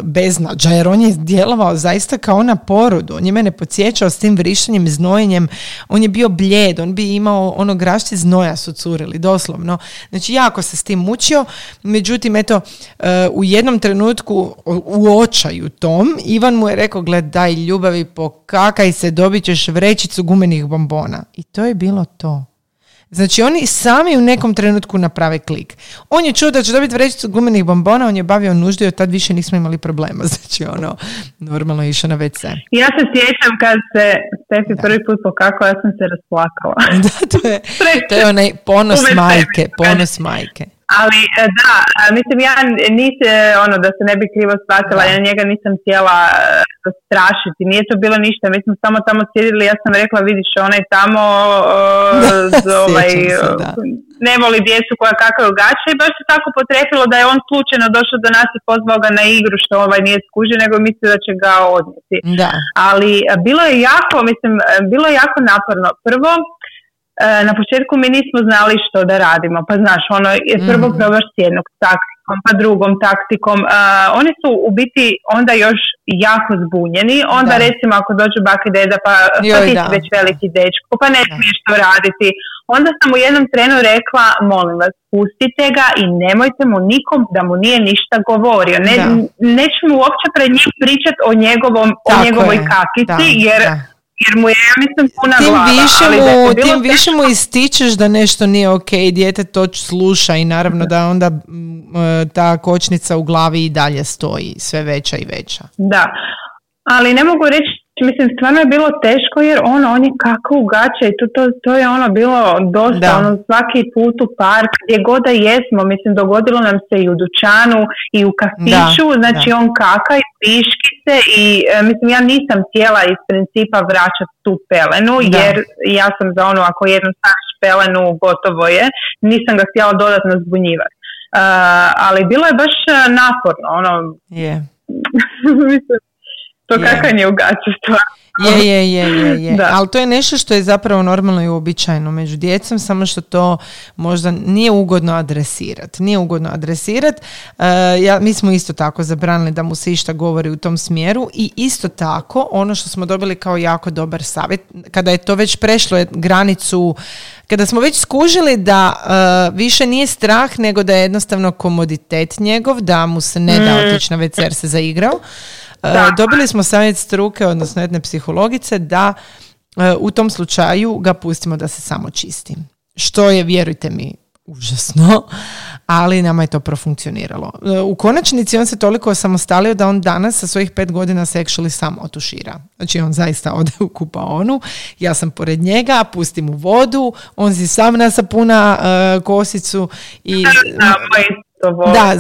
beznađa, jer on je djelovao zaista kao na porodu. On je mene podsjećao s tim vrištanjem, znojenjem. On je bio blijed, on bi imao ono grašci znoja su curili, doslovno. Znači, jako se s tim mučio. Međutim, eto, e, u jednom trenutku u očaju tom, Ivan mu je rekao, gledaj ljubavi, pokakaj se, dobit ćeš vrećicu gumenih bombona. I to je bilo to. Znači oni sami u nekom trenutku naprave klik. On je čuo da će dobiti vrećicu gumenih bombona, on je bavio nuždu i od tad više nismo imali problema. Znači ono, normalno išao na WC. Ja se sjećam kad se Stefi prvi put pokakao, ja sam se rasplakala. da, to je, to je onaj ponos majke, ponos majke. Ali e, da, mislim ja nisam, ono da se ne bi krivo shvatila, ja njega nisam htjela e, strašiti, nije to bilo ništa, mi smo samo tamo sjedili, ja sam rekla vidiš onaj tamo uh, ovaj, ne voli djecu koja kakaju gače i baš se tako potrefilo da je on slučajno došao do nas i pozvao ga na igru što ovaj nije skužio nego mislio da će ga odnijeti. Da. Ali bilo je jako, mislim, bilo je jako naporno. Prvo, E, na početku mi nismo znali što da radimo, pa znaš, ono, prvo mm. probaš s jednog taktikom, pa drugom taktikom, uh, oni su u biti onda još jako zbunjeni, onda recimo ako dođu bak i deda, pa, pa ti si već veliki dečko, pa ne smiješ to raditi, onda sam u jednom trenu rekla, molim vas, pustite ga i nemojte mu nikom da mu nije ništa govorio, ne, nećemo uopće pred njim pričati o, njegovom, o njegovoj kakici, jer jer mu je, ja mislim, puna tim glava. Više mu, tim više mu ističeš da nešto nije ok, dijete to sluša i naravno da onda e, ta kočnica u glavi i dalje stoji sve veća i veća. Da, ali ne mogu reći mislim, stvarno je bilo teško jer ono, on je kako ugača i to, to, to je ono bilo dosta, ono, svaki put u park, gdje god da jesmo, mislim, dogodilo nam se i u dućanu i u kafiću, znači on kaka i piški se i e, mislim, ja nisam htjela iz principa vraćati tu pelenu, jer ja sam za ono, ako jednom staviš pelenu, gotovo je, nisam ga htjela dodatno zbunjivati. Uh, ali bilo je baš e, naporno, ono, je. mislim, to yeah. kakanje u Je, je, je, je, je. ali to je nešto što je zapravo normalno i uobičajeno među djecom, samo što to možda nije ugodno adresirati. Nije ugodno adresirati. Uh, ja, mi smo isto tako zabranili da mu se išta govori u tom smjeru i isto tako ono što smo dobili kao jako dobar savjet, kada je to već prešlo granicu kada smo već skužili da uh, više nije strah nego da je jednostavno komoditet njegov, da mu se ne da mm. otići na WC se zaigrao, da. Dobili smo savjet struke, odnosno jedne psihologice, da e, u tom slučaju ga pustimo da se samo čisti. Što je, vjerujte mi, užasno, ali nama je to profunkcioniralo. E, u konačnici on se toliko osamostalio da on danas sa svojih pet godina seksually samo otušira. Znači on zaista ode u kupaonu, ja sam pored njega, pustim u vodu, on si sam nasapuna uh, kosicu i... Da, da,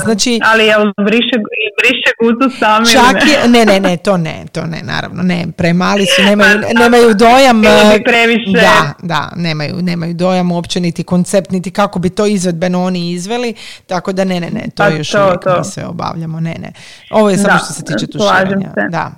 znači... Ali jel vriše, vriše guzu sami? Čak je, ne, ne, ne, to ne, to ne, naravno, ne, premali su, nemaju, nemaju dojam... Bi previše. Da, da, nemaju, nemaju dojam uopće niti koncept, niti kako bi to izvedbeno oni izveli, tako da ne, ne, ne, to pa još to, uvijek mi sve obavljamo, ne, ne. Ovo je samo što se tiče tuširanja. Da.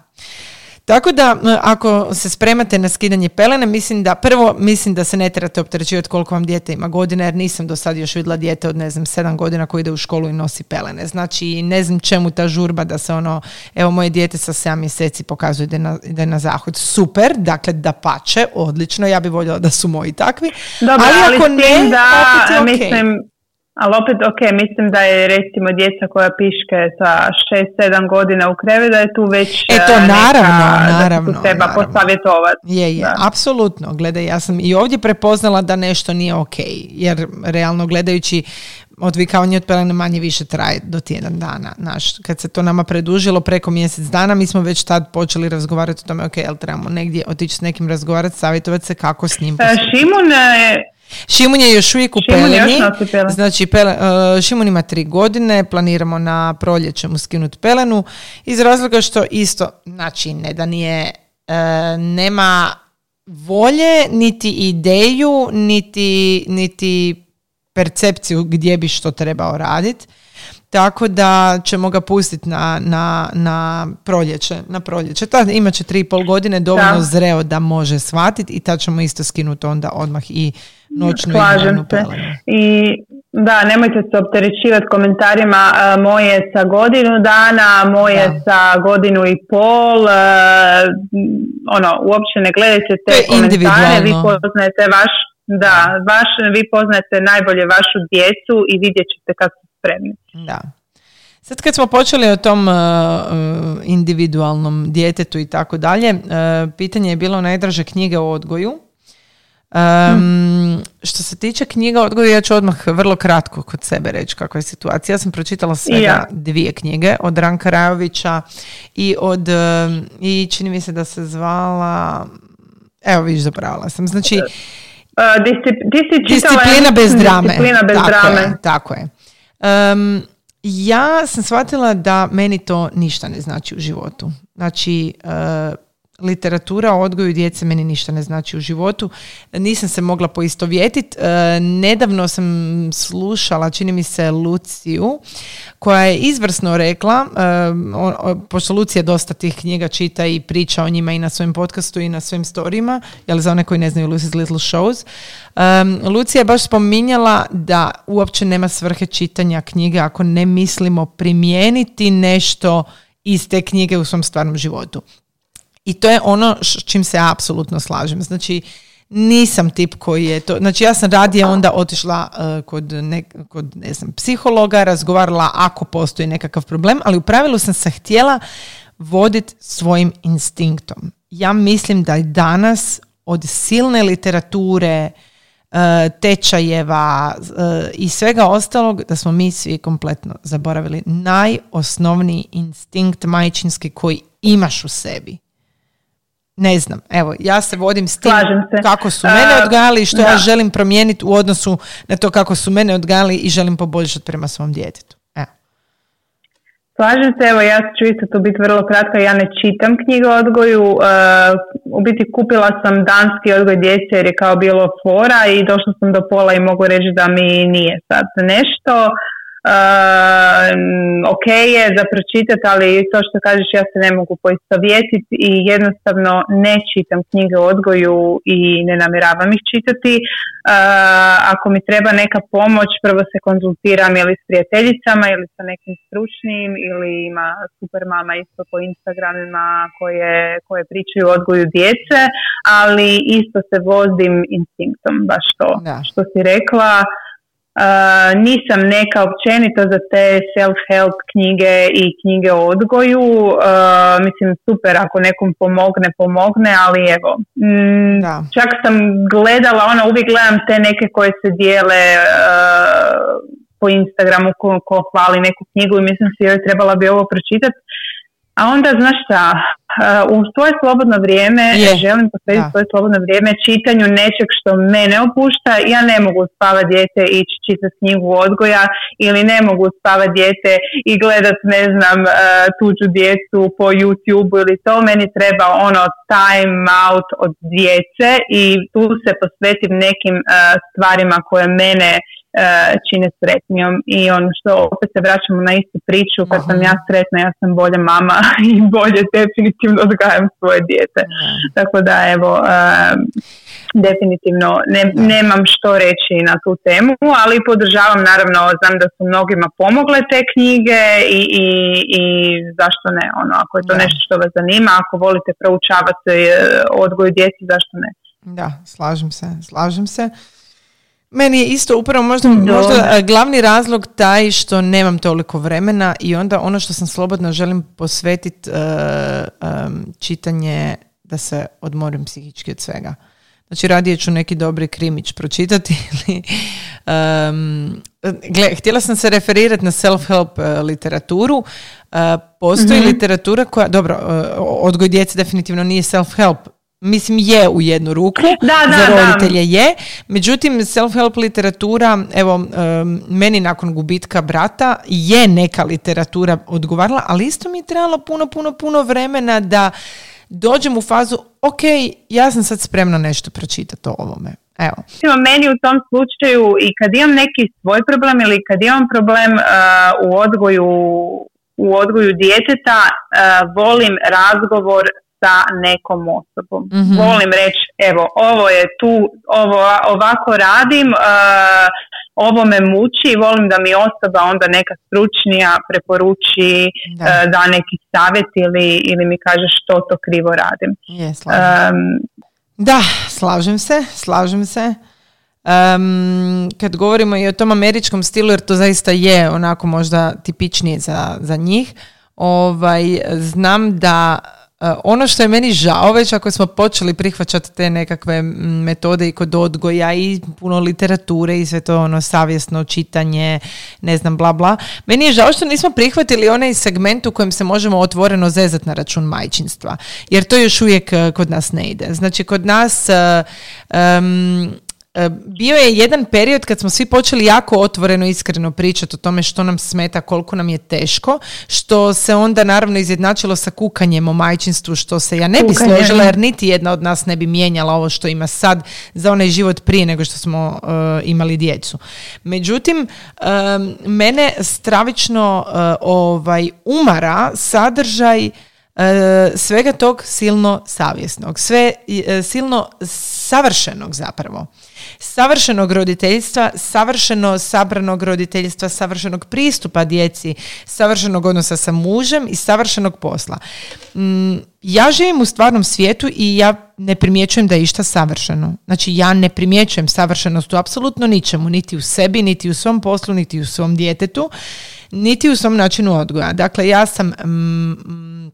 Tako da, ako se spremate na skidanje pelene, mislim da, prvo, mislim da se ne trebate opterećivati koliko vam dijete ima godina, jer nisam do sad još vidjela dijete od, ne znam, sedam godina koji ide u školu i nosi pelene. Znači, ne znam čemu ta žurba da se ono, evo, moje dijete sa sedam mjeseci pokazuje da je na, da na zahod. Super, dakle, da pače, odlično, ja bih voljela da su moji takvi. Dobro, ali, ako ne, da, mislim, ali opet, ok, mislim da je recimo djeca koja piške sa 6-7 godina u kreve, da je tu već e, to naravno, neka, naravno, da treba posavjetovati. Je, je, apsolutno. Gledaj, ja sam i ovdje prepoznala da nešto nije ok, jer realno gledajući odvikavanje od pelene manje više traje do tjedan dana. Naš, kad se to nama predužilo preko mjesec dana, mi smo već tad počeli razgovarati o tome, ok, jel trebamo negdje otići s nekim razgovarati, savjetovati se kako s njim. E, Šimun Šimun je još uvijek u peleni. Znači, pele, Šimun ima tri godine, planiramo na proljeće mu skinuti pelenu iz razloga što isto, znači ne da nije, e, nema volje, niti ideju, niti, niti percepciju gdje bi što trebao raditi. Tako da ćemo ga pustiti na, na, na proljeće. Na proljeće. Tad imat će tri i pol godine dovoljno zreo da može shvatiti i tad ćemo isto skinuti onda odmah i noćnu Slažem se. I Da, nemojte se opterećivati komentarima moje sa godinu dana, moje sa godinu i pol, ono, uopće ne gledajte te komentare, vi poznajete vaš, da, vaš, vi poznajete najbolje vašu djecu i vidjet ćete kad su spremni. Da. Sad kad smo počeli o tom uh, individualnom djetetu i tako dalje, pitanje je bilo najdraže knjige o odgoju. Um, Što se tiče knjiga odgoja, ja ću odmah vrlo kratko kod sebe reći kakva je situacija. Ja sam pročitala svega dvije knjige od Ranka Rajovića i od, i čini mi se da se zvala, evo viš zapravila sam, znači uh, disciplina bez drame. Disciplina bez tako drame. Je, tako je. Um, ja sam shvatila da meni to ništa ne znači u životu. Znači, uh, literatura o odgoju djece meni ništa ne znači u životu. Nisam se mogla poistovjetiti. E, nedavno sam slušala, čini mi se, Luciju, koja je izvrsno rekla, e, pošto Lucija dosta tih knjiga čita i priča o njima i na svojem podcastu i na svojim storijima, jel za one koji ne znaju Lucy's Little Shows, Lucija je baš spominjala da uopće nema svrhe čitanja knjige ako ne mislimo primijeniti nešto iz te knjige u svom stvarnom životu. I to je ono s čim se apsolutno slažem. Znači, nisam tip koji je to, znači ja sam radije onda otišla uh, kod, ne, kod ne znam, psihologa, razgovarala ako postoji nekakav problem, ali u pravilu sam se htjela voditi svojim instinktom. Ja mislim da je danas od silne literature, uh, tečajeva uh, i svega ostalog da smo mi svi kompletno zaboravili najosnovniji instinkt majčinski koji imaš u sebi ne znam, evo, ja se vodim s tim kako su mene odgajali i što ja želim promijeniti u odnosu na to kako su mene odgajali i želim poboljšati prema svom djetetu. Evo. Slažem se, evo ja ću isto tu biti vrlo kratka, ja ne čitam knjige o odgoju, u biti kupila sam danski odgoj djece jer je kao bilo fora i došla sam do pola i mogu reći da mi nije sad nešto. Uh, ok je za pročitati, ali to što kažeš ja se ne mogu poistovjetiti i jednostavno ne čitam knjige o odgoju i ne namjeravam ih čitati. Uh, ako mi treba neka pomoć, prvo se konzultiram ili s prijateljicama ili sa nekim stručnim ili ima super mama isto po Instagramima koje, koje pričaju o odgoju djece, ali isto se vozim instinktom, baš to što si rekla. Uh, nisam neka općenito za te self-help knjige i knjige o odgoju. Uh, mislim, super ako nekom pomogne, pomogne, ali evo. Mm, čak sam gledala, ono, uvijek gledam te neke koje se dijele uh, po Instagramu ko, ko hvali neku knjigu i mislim si joj trebala bi ovo pročitati. A onda, znaš šta, u svoje slobodno vrijeme je. želim posvetiti svoje slobodno vrijeme čitanju nečeg što mene opušta. Ja ne mogu spavati dijete i ići čitati knjigu odgoja ili ne mogu spavati dijete i gledat ne znam tuđu djecu po YouTube ili to. Meni treba ono time out od djece i tu se posvetim nekim stvarima koje mene čine sretnijom i ono što opet se vraćamo na istu priču kad sam ja sretna ja sam bolja mama i bolje definitivno odgajam svoje dijete. Tako da evo e, definitivno ne, nemam što reći na tu temu ali podržavam naravno znam da su mnogima pomogle te knjige i, i, i zašto ne ono ako je to nešto što vas zanima ako volite proučavati e, odgoj djeci zašto ne? Da, slažem se, slažem se. Meni je isto upravo možda, možda e, glavni razlog taj što nemam toliko vremena i onda ono što sam slobodno želim posvetiti uh, čitanje da se odmorim psihički od svega. Znači radije ću neki dobri krimić pročitati ili um, gle, htjela sam se referirati na self-help uh, literaturu. Uh, postoji mm literatura koja, dobro, odgoj djece definitivno nije self-help, Mislim je u jednu ruku, da, za roditelje je. Međutim, self-help literatura, evo, meni nakon gubitka brata je neka literatura odgovarala, ali isto mi je trebalo puno, puno, puno vremena da dođem u fazu, ok, ja sam sad spremna nešto pročitati o ovome. Evo. Meni u tom slučaju i kad imam neki svoj problem ili kad imam problem uh, u odgoju u odgoju djeteta uh, volim razgovor sa nekom osobom. mm Volim reći, evo, ovo je tu, ovo ovako radim, uh, ovo me muči i volim da mi osoba onda neka stručnija preporuči da, e, da neki savjet ili, ili mi kaže što to krivo radim. Je, da, slažem se, slažem se. Um, kad govorimo i o tom američkom stilu, jer to zaista je onako možda tipičnije za, za njih, ovaj, znam da ono što je meni žao već ako smo počeli prihvaćati te nekakve metode i kod odgoja i puno literature i sve to ono savjesno čitanje, ne znam bla bla. Meni je žao što nismo prihvatili onaj segment u kojem se možemo otvoreno zezati na račun majčinstva. Jer to još uvijek e, kod nas ne ide. Znači kod nas um, E, bio je jedan period kad smo svi počeli jako otvoreno iskreno pričati o tome što nam smeta, koliko nam je teško, što se onda naravno izjednačilo sa kukanjem o majčinstvu, što se ja ne bi složila jer niti jedna od nas ne bi mijenjala ovo što ima sad za onaj život prije nego što smo e, imali djecu. Međutim, mene stravično uh, ovaj umara sadržaj svega tog silno savjesnog, sve silno savršenog zapravo savršenog roditeljstva, savršeno sabranog roditeljstva, savršenog pristupa djeci, savršenog odnosa sa mužem i savršenog posla. Mm, ja živim u stvarnom svijetu i ja ne primjećujem da je išta savršeno. Znači ja ne primjećujem savršenost u apsolutno ničemu, niti u sebi, niti u svom poslu, niti u svom djetetu, niti u svom načinu odgoja. Dakle, ja sam mm,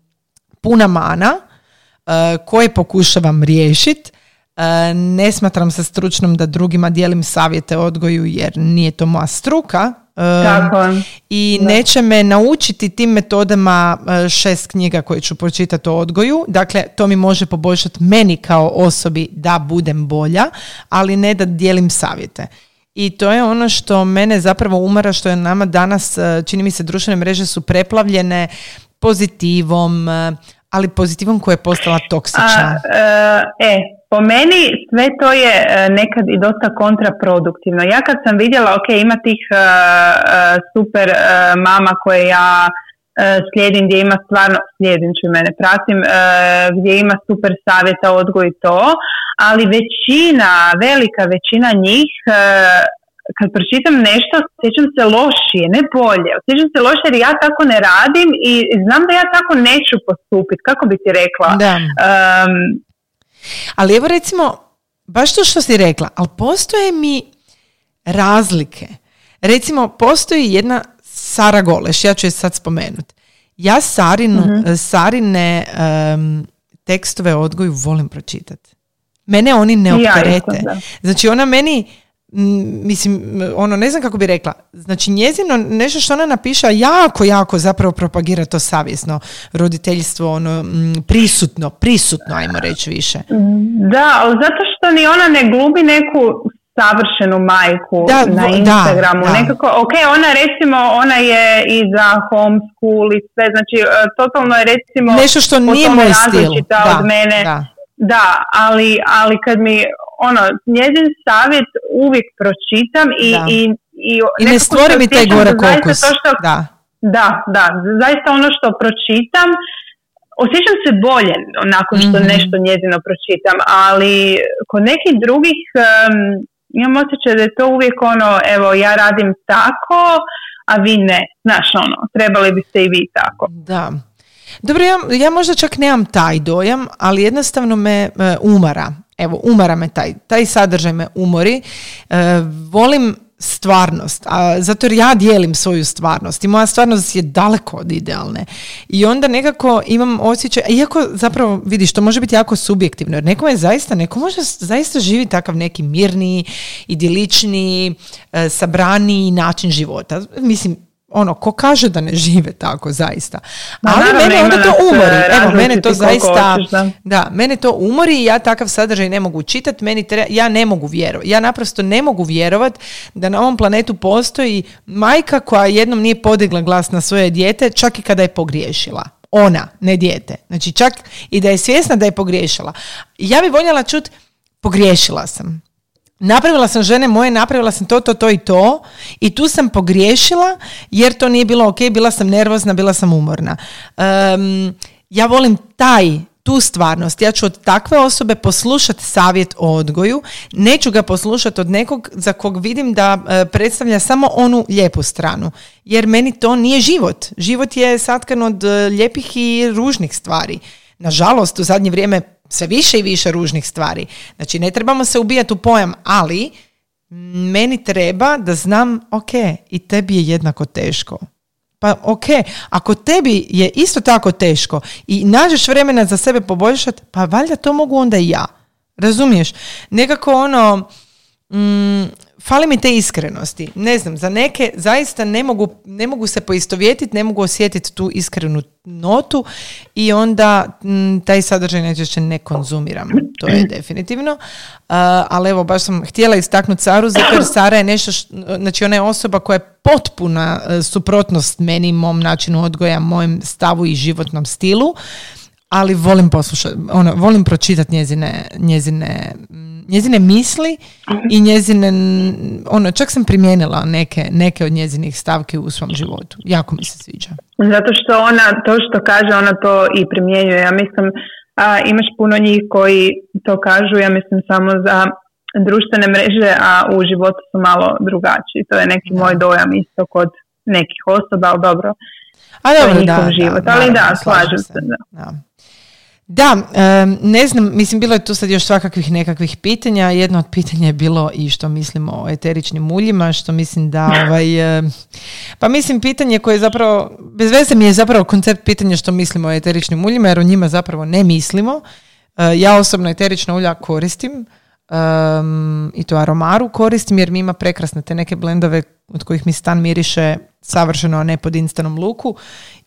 puna mana uh, koje pokušavam riješiti E, ne smatram se stručnom da drugima dijelim savjete odgoju jer nije to moja struka. E, Tako. I neće me naučiti tim metodama e, šest knjiga koje ću pročitati o odgoju. Dakle, to mi može poboljšati meni kao osobi da budem bolja, ali ne da dijelim savjete. I to je ono što mene zapravo umara, što je nama danas, čini mi se, društvene mreže su preplavljene pozitivom, ali pozitivom koja je postala toksična. A, e, po meni sve to je e, nekad i dosta kontraproduktivno. Ja kad sam vidjela, ok, ima tih uh, super mama koje ja slijedim gdje ima stvarno, slijedim ću mene, pratim, gdje ima super savjeta, odgoj i to, ali većina, velika većina njih kad pročitam nešto, osjećam se lošije, ne bolje. Osjećam se lošije jer ja tako ne radim i znam da ja tako neću postupiti. Kako bi ti rekla? Da. Ali evo recimo, baš to što si rekla, ali postoje mi razlike. Recimo, postoji jedna Sara Goleš, ja ću je sad spomenuti. Ja Sarinu, mhm. Sarine tekstove odgoju volim pročitati. Mene oni ne opterete. znači ona meni mislim, ono, ne znam kako bi rekla, znači njezino, nešto što ona napiša jako, jako zapravo propagira to savjesno roditeljstvo, ono, prisutno, prisutno, ajmo reći više. Da, ali zato što ni ona ne glubi neku savršenu majku da, na Instagramu. Da, Nekako, ok, ona recimo, ona je i za homeschool i sve, znači e, totalno je recimo nešto što nije moj stil. od mene. Da. Da, ali, ali kad mi ono, njezin savjet uvijek pročitam i, i, i, I ne stvori mi taj gore kokus. što, da. da, da, zaista ono što pročitam, osjećam se bolje nakon što mm nešto njezino pročitam, ali kod nekih drugih um, imam osjećaj da je to uvijek ono, evo ja radim tako, a vi ne, znaš ono, trebali biste i vi tako. Da. Dobro, ja, ja možda čak nemam taj dojam, ali jednostavno me e, umara. Evo, umara me taj, taj sadržaj me umori. E, volim stvarnost, a zato jer ja dijelim svoju stvarnost i moja stvarnost je daleko od idealne. I onda nekako imam osjećaj, iako zapravo vidiš, to može biti jako subjektivno, jer nekome je zaista, neko može zaista živi takav neki mirniji, idiličniji, e, sabraniji način života. Mislim, ono, ko kaže da ne žive tako zaista. Ali mene onda to umori. Evo, mene to zaista, da. mene to umori i ja takav sadržaj ne mogu čitati, meni ja ne mogu vjerovati. Ja naprosto ne mogu vjerovati da na ovom planetu postoji majka koja jednom nije podigla glas na svoje dijete, čak i kada je pogriješila. Ona, ne dijete. Znači čak i da je svjesna da je pogriješila. Ja bi voljela čuti, pogriješila sam napravila sam žene moje, napravila sam to, to, to i to i tu sam pogriješila jer to nije bilo ok, bila sam nervozna, bila sam umorna. ja volim taj tu stvarnost. Ja ću od takve osobe poslušati savjet o odgoju, neću ga poslušati od nekog za kog vidim da e, predstavlja samo onu lijepu stranu. Jer meni to nije život. Život je satkan od e, lijepih i ružnih stvari. Nažalost, u zadnje vrijeme sve više i više ružnih stvari. Znači, ne trebamo se ubijati u pojam, ali meni treba da znam, ok, i tebi je jednako teško. Pa ok, ako tebi je isto tako teško i nađeš vremena za sebe poboljšati, pa valjda to mogu onda i ja. Razumiješ? Nekako ono, mm, fali mi te iskrenosti. Ne znam, za neke zaista ne mogu, ne mogu se poistovjetiti, ne mogu osjetiti tu iskrenu notu i onda mm, taj sadržaj najčešće ne konzumiram. To je definitivno. Uh, ali evo, baš sam htjela istaknuti Saru, zato jer Sara je nešto, znači ona je osoba koja je potpuna uh, suprotnost meni, mom načinu odgoja, mojem stavu i životnom stilu ali volim poslušati, ono, volim pročitati njezine, njezine njezine misli i njezine, ono, čak sam primijenila neke, neke od njezinih stavki u svom životu. Jako mi se sviđa. Zato što ona, to što kaže, ona to i primjenjuje. Ja mislim, a, imaš puno njih koji to kažu, ja mislim samo za društvene mreže, a u životu su malo drugačiji. To je neki moj dojam isto kod nekih osoba, ali dobro. A dobro, to je njihov život. ali da, slažem se. da. Da, ne znam, mislim bilo je tu sad još svakakvih nekakvih pitanja. Jedno od pitanja je bilo i što mislimo o eteričnim uljima, što mislim da ovaj, pa mislim pitanje koje je zapravo, bez veze mi je zapravo koncept pitanja što mislimo o eteričnim uljima, jer o njima zapravo ne mislimo. E, ja osobno eterična ulja koristim i to aromaru koristim jer mi ima prekrasne te neke blendove od kojih mi stan miriše savršeno, a ne pod instanom luku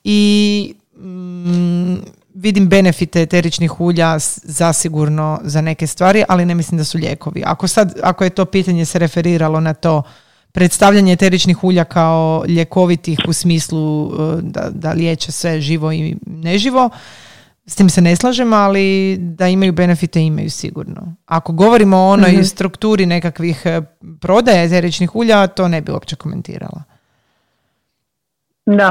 i mm, vidim benefite eteričnih ulja zasigurno za neke stvari, ali ne mislim da su lijekovi. Ako, sad, ako je to pitanje se referiralo na to predstavljanje eteričnih ulja kao ljekovitih u smislu e, da, da liječe sve živo i neživo, s tim se ne slažem, ali da imaju benefite imaju sigurno. Ako govorimo o onoj mm strukturi nekakvih e, prodaje eteričnih ulja, to ne bi uopće komentirala. Da.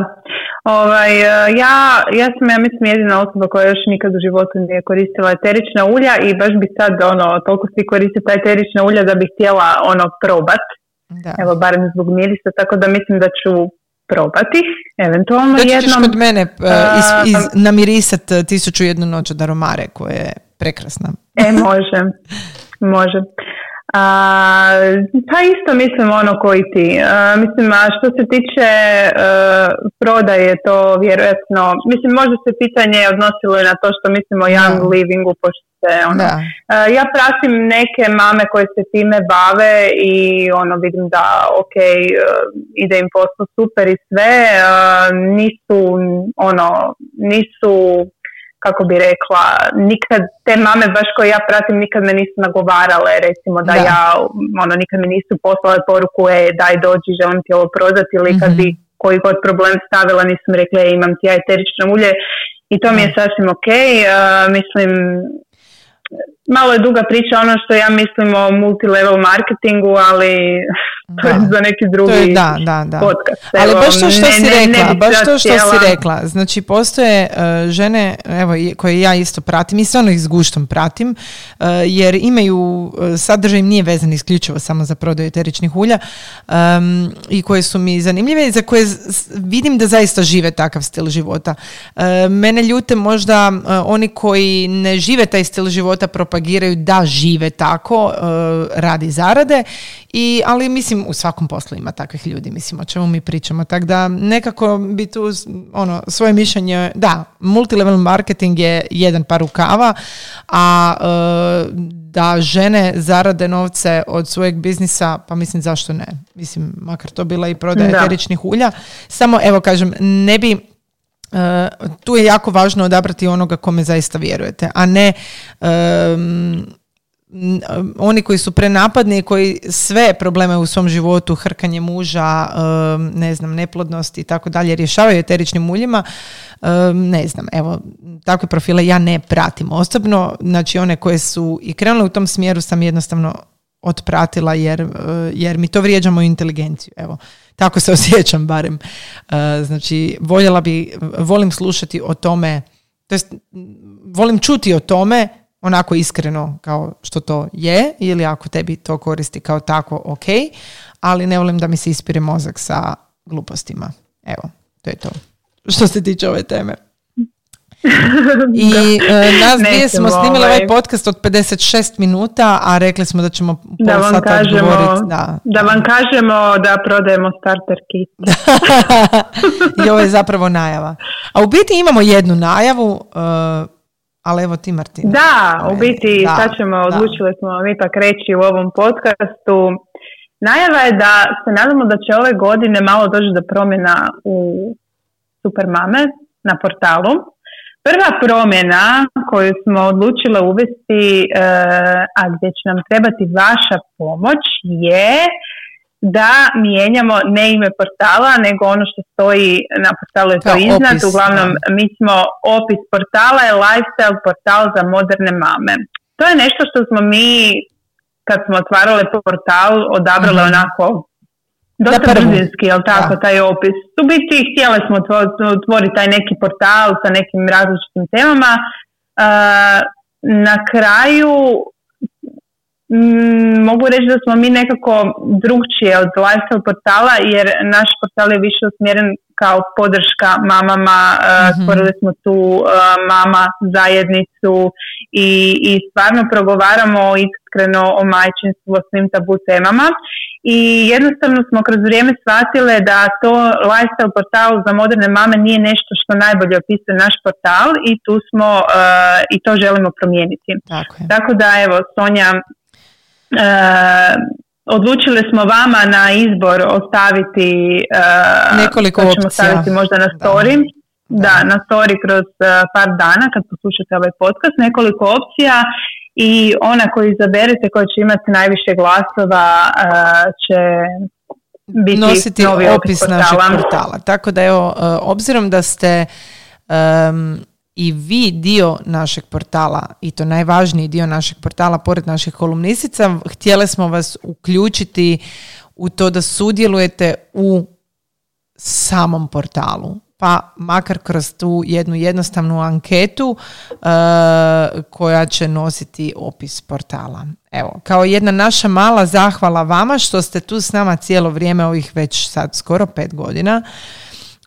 Ovaj, e, ja, ja sam, ja mislim, jedina osoba koja još nikad u životu nije koristila eterična ulja i baš bi sad, ono, toliko svi koriste ta eterična ulja da bi htjela, ono, probat. Da. Evo, barem zbog mirisa, tako da mislim da ću probati, eventualno da jednom. kod mene uh, iz, iz, namirisat tisuću jednu noć od aromare koja je prekrasna. E, može, može. A, pa isto mislim ono koji ti. mislim, a što se tiče uh, prodaje, to vjerojatno, mislim, možda se pitanje odnosilo i na to što mislimo o young livingu, pošto se ono, ja pratim neke mame koje se time bave i ono vidim da ok, ide im posao super i sve, nisu ono, nisu kako bi rekla, nikad te mame baš koje ja pratim nikad me nisu nagovarale, recimo da, ja, ono, nikad mi nisu poslale poruku, e, daj dođi, želim ti ovo prodati ili kad bi mhm. koji god problem stavila, nisam rekla, e, imam ti ja eterično ulje i to mi je sasvim ok, mislim, malo je duga priča ono što ja mislim o multilevel marketingu, ali to je za neki drugi je, da, da, da. podcast. Ali baš to što si rekla, baš to što si rekla. Znači postoje uh, žene evo, koje ja isto pratim i stvarno ih s guštom pratim, uh, jer imaju uh, sadržaj im nije vezan isključivo samo za prodaju eteričnih ulja um, i koje su mi zanimljive i za koje vidim da zaista žive takav stil života. Mene ljute možda oni koji ne žive taj stil života propagiraju da žive tako radi zarade i, ali mislim u svakom poslu ima takvih ljudi, mislim o čemu mi pričamo. Tako da nekako bi tu ono, svoje mišljenje, da, multilevel marketing je jedan par rukava, a e, da žene zarade novce od svojeg biznisa, pa mislim zašto ne. Mislim, makar to bila i prodaja eteričnih ulja. Samo, evo kažem, ne bi e, tu je jako važno odabrati onoga kome zaista vjerujete, a ne oni koji su prenapadni i koji sve probleme u svom životu, hrkanje muža, ne znam, neplodnost i tako dalje, rješavaju eteričnim uljima, ne znam, evo, takve profile ja ne pratim osobno, znači one koje su i krenule u tom smjeru sam jednostavno otpratila jer, jer mi to vrijeđa moju inteligenciju, evo. Tako se osjećam barem. Znači, voljela bi, volim slušati o tome to jest, volim čuti o tome onako iskreno kao što to je ili ako tebi to koristi kao tako, ok, ali ne volim da mi se ispire mozak sa glupostima. Evo, to je to. Što se tiče ove teme. I e, nas dvije smo snimili ovaj, ovaj podcast od 56 minuta, a rekli smo da ćemo pol da vam sata kažemo, Da, da vam kažemo da prodajemo starter kit. I ovo je zapravo najava. A u biti imamo jednu najavu, uh, ali evo ti Martina. Da, u biti da, sad ćemo, odlučili smo vam ipak reći u ovom podcastu. Najava je da se nadamo da će ove godine malo doći do promjena u Supermame na portalu. Prva promjena koju smo odlučile uvesti, e, a gdje će nam trebati vaša pomoć, je da mijenjamo ne ime portala, nego ono što stoji na portalu je to iznad. Uglavnom, mi smo opis portala je lifestyle portal za moderne mame. To je nešto što smo mi, kad smo otvarali portal, odabrali mhm. onako dosta brzinski, jel tako, taj opis. U biti htjeli smo otvoriti taj neki portal sa nekim različitim temama. na kraju mm, mogu reći da smo mi nekako drugčije od lifestyle portala jer naš portal je više usmjeren kao podrška mamama, mm stvorili smo tu mama zajednicu i, i stvarno progovaramo iskreno o majčinstvu, o svim tabu temama i jednostavno smo kroz vrijeme shvatile da to lifestyle portal za moderne mame nije nešto što najbolje opisuje naš portal i tu smo i to želimo promijeniti. Tako, Tako da evo Sonja odlučili smo vama na izbor ostaviti nekoliko opcija. staviti možda na story. Da. da, na story kroz par dana kad poslušate ovaj podcast, nekoliko opcija i ona koju izaberete koja će imati najviše glasova će biti nositi novi opis, našeg portala. Tako da evo, obzirom da ste i vi dio našeg portala i to najvažniji dio našeg portala pored naših kolumnistica, htjeli smo vas uključiti u to da sudjelujete u samom portalu pa makar kroz tu jednu jednostavnu anketu uh, koja će nositi opis portala. Evo, kao jedna naša mala zahvala vama što ste tu s nama cijelo vrijeme ovih već sad skoro pet godina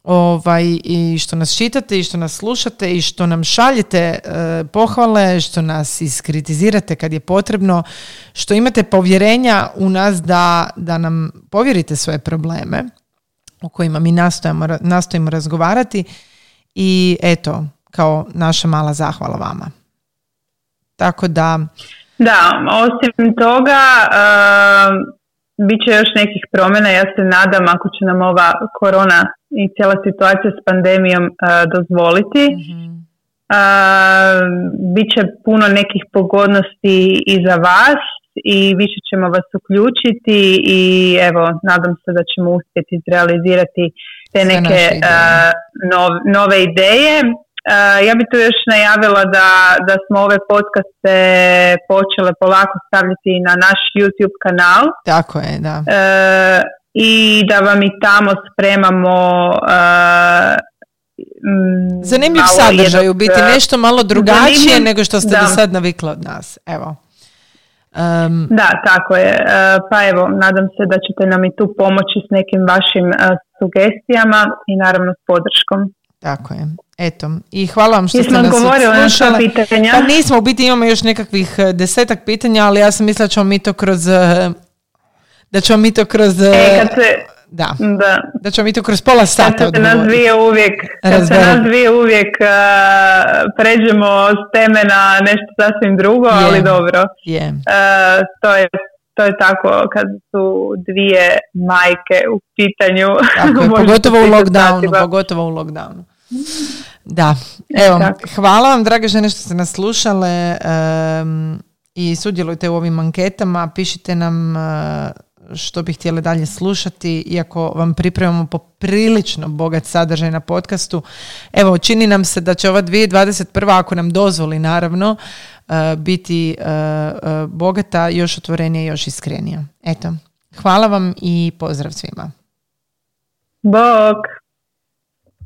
ovaj, i što nas čitate i što nas slušate i što nam šaljete uh, pohvale, što nas iskritizirate kad je potrebno, što imate povjerenja u nas da, da nam povjerite svoje probleme o kojima mi nastojimo, nastojimo razgovarati i eto, kao naša mala zahvala vama. Tako da... Da, osim toga, uh, bit će još nekih promjena, ja se nadam ako će nam ova korona i cijela situacija s pandemijom uh, dozvoliti. mm bit će puno nekih pogodnosti i za vas i više ćemo vas uključiti i evo, nadam se da ćemo uspjeti izrealizirati te neke nove ideje. ja bih tu još najavila da, da smo ove podcaste počele polako stavljati na naš YouTube kanal. Tako je, da. I da vam i tamo spremamo Zanimljiv sadržaj, u biti nešto malo drugačije nego što ste do sad navikli od nas. Evo. Um, da, tako je. E, pa evo, nadam se da ćete nam i tu pomoći s nekim vašim uh, sugestijama i naravno s podrškom. Tako je. Eto, i hvala vam što ste nas slušali. pitanja. Pa nismo, u biti imamo još nekakvih e, desetak pitanja, ali ja sam mislila da ćemo mi to kroz da ćemo mi to kroz e, kad se, da. da. Da ćemo mi kroz pola sata kad se nas dvije uvijek, kad se nas dvije uvijek uh, pređemo s teme na nešto sasvim drugo, ali dobro. Yeah. Uh, to je to je tako kad su dvije majke u pitanju. Tako pogotovo u lockdownu, pogotovo u lockdownu. Da, evo, hvala vam drage žene što ste nas slušale um, i sudjelujte u ovim anketama, pišite nam uh, što bi htjeli dalje slušati, iako vam pripremamo poprilično bogat sadržaj na podcastu. Evo, čini nam se da će ova 2021. ako nam dozvoli naravno, uh, biti uh, uh, bogata, još otvorenija, još iskrenija. Eto, hvala vam i pozdrav svima. Bog!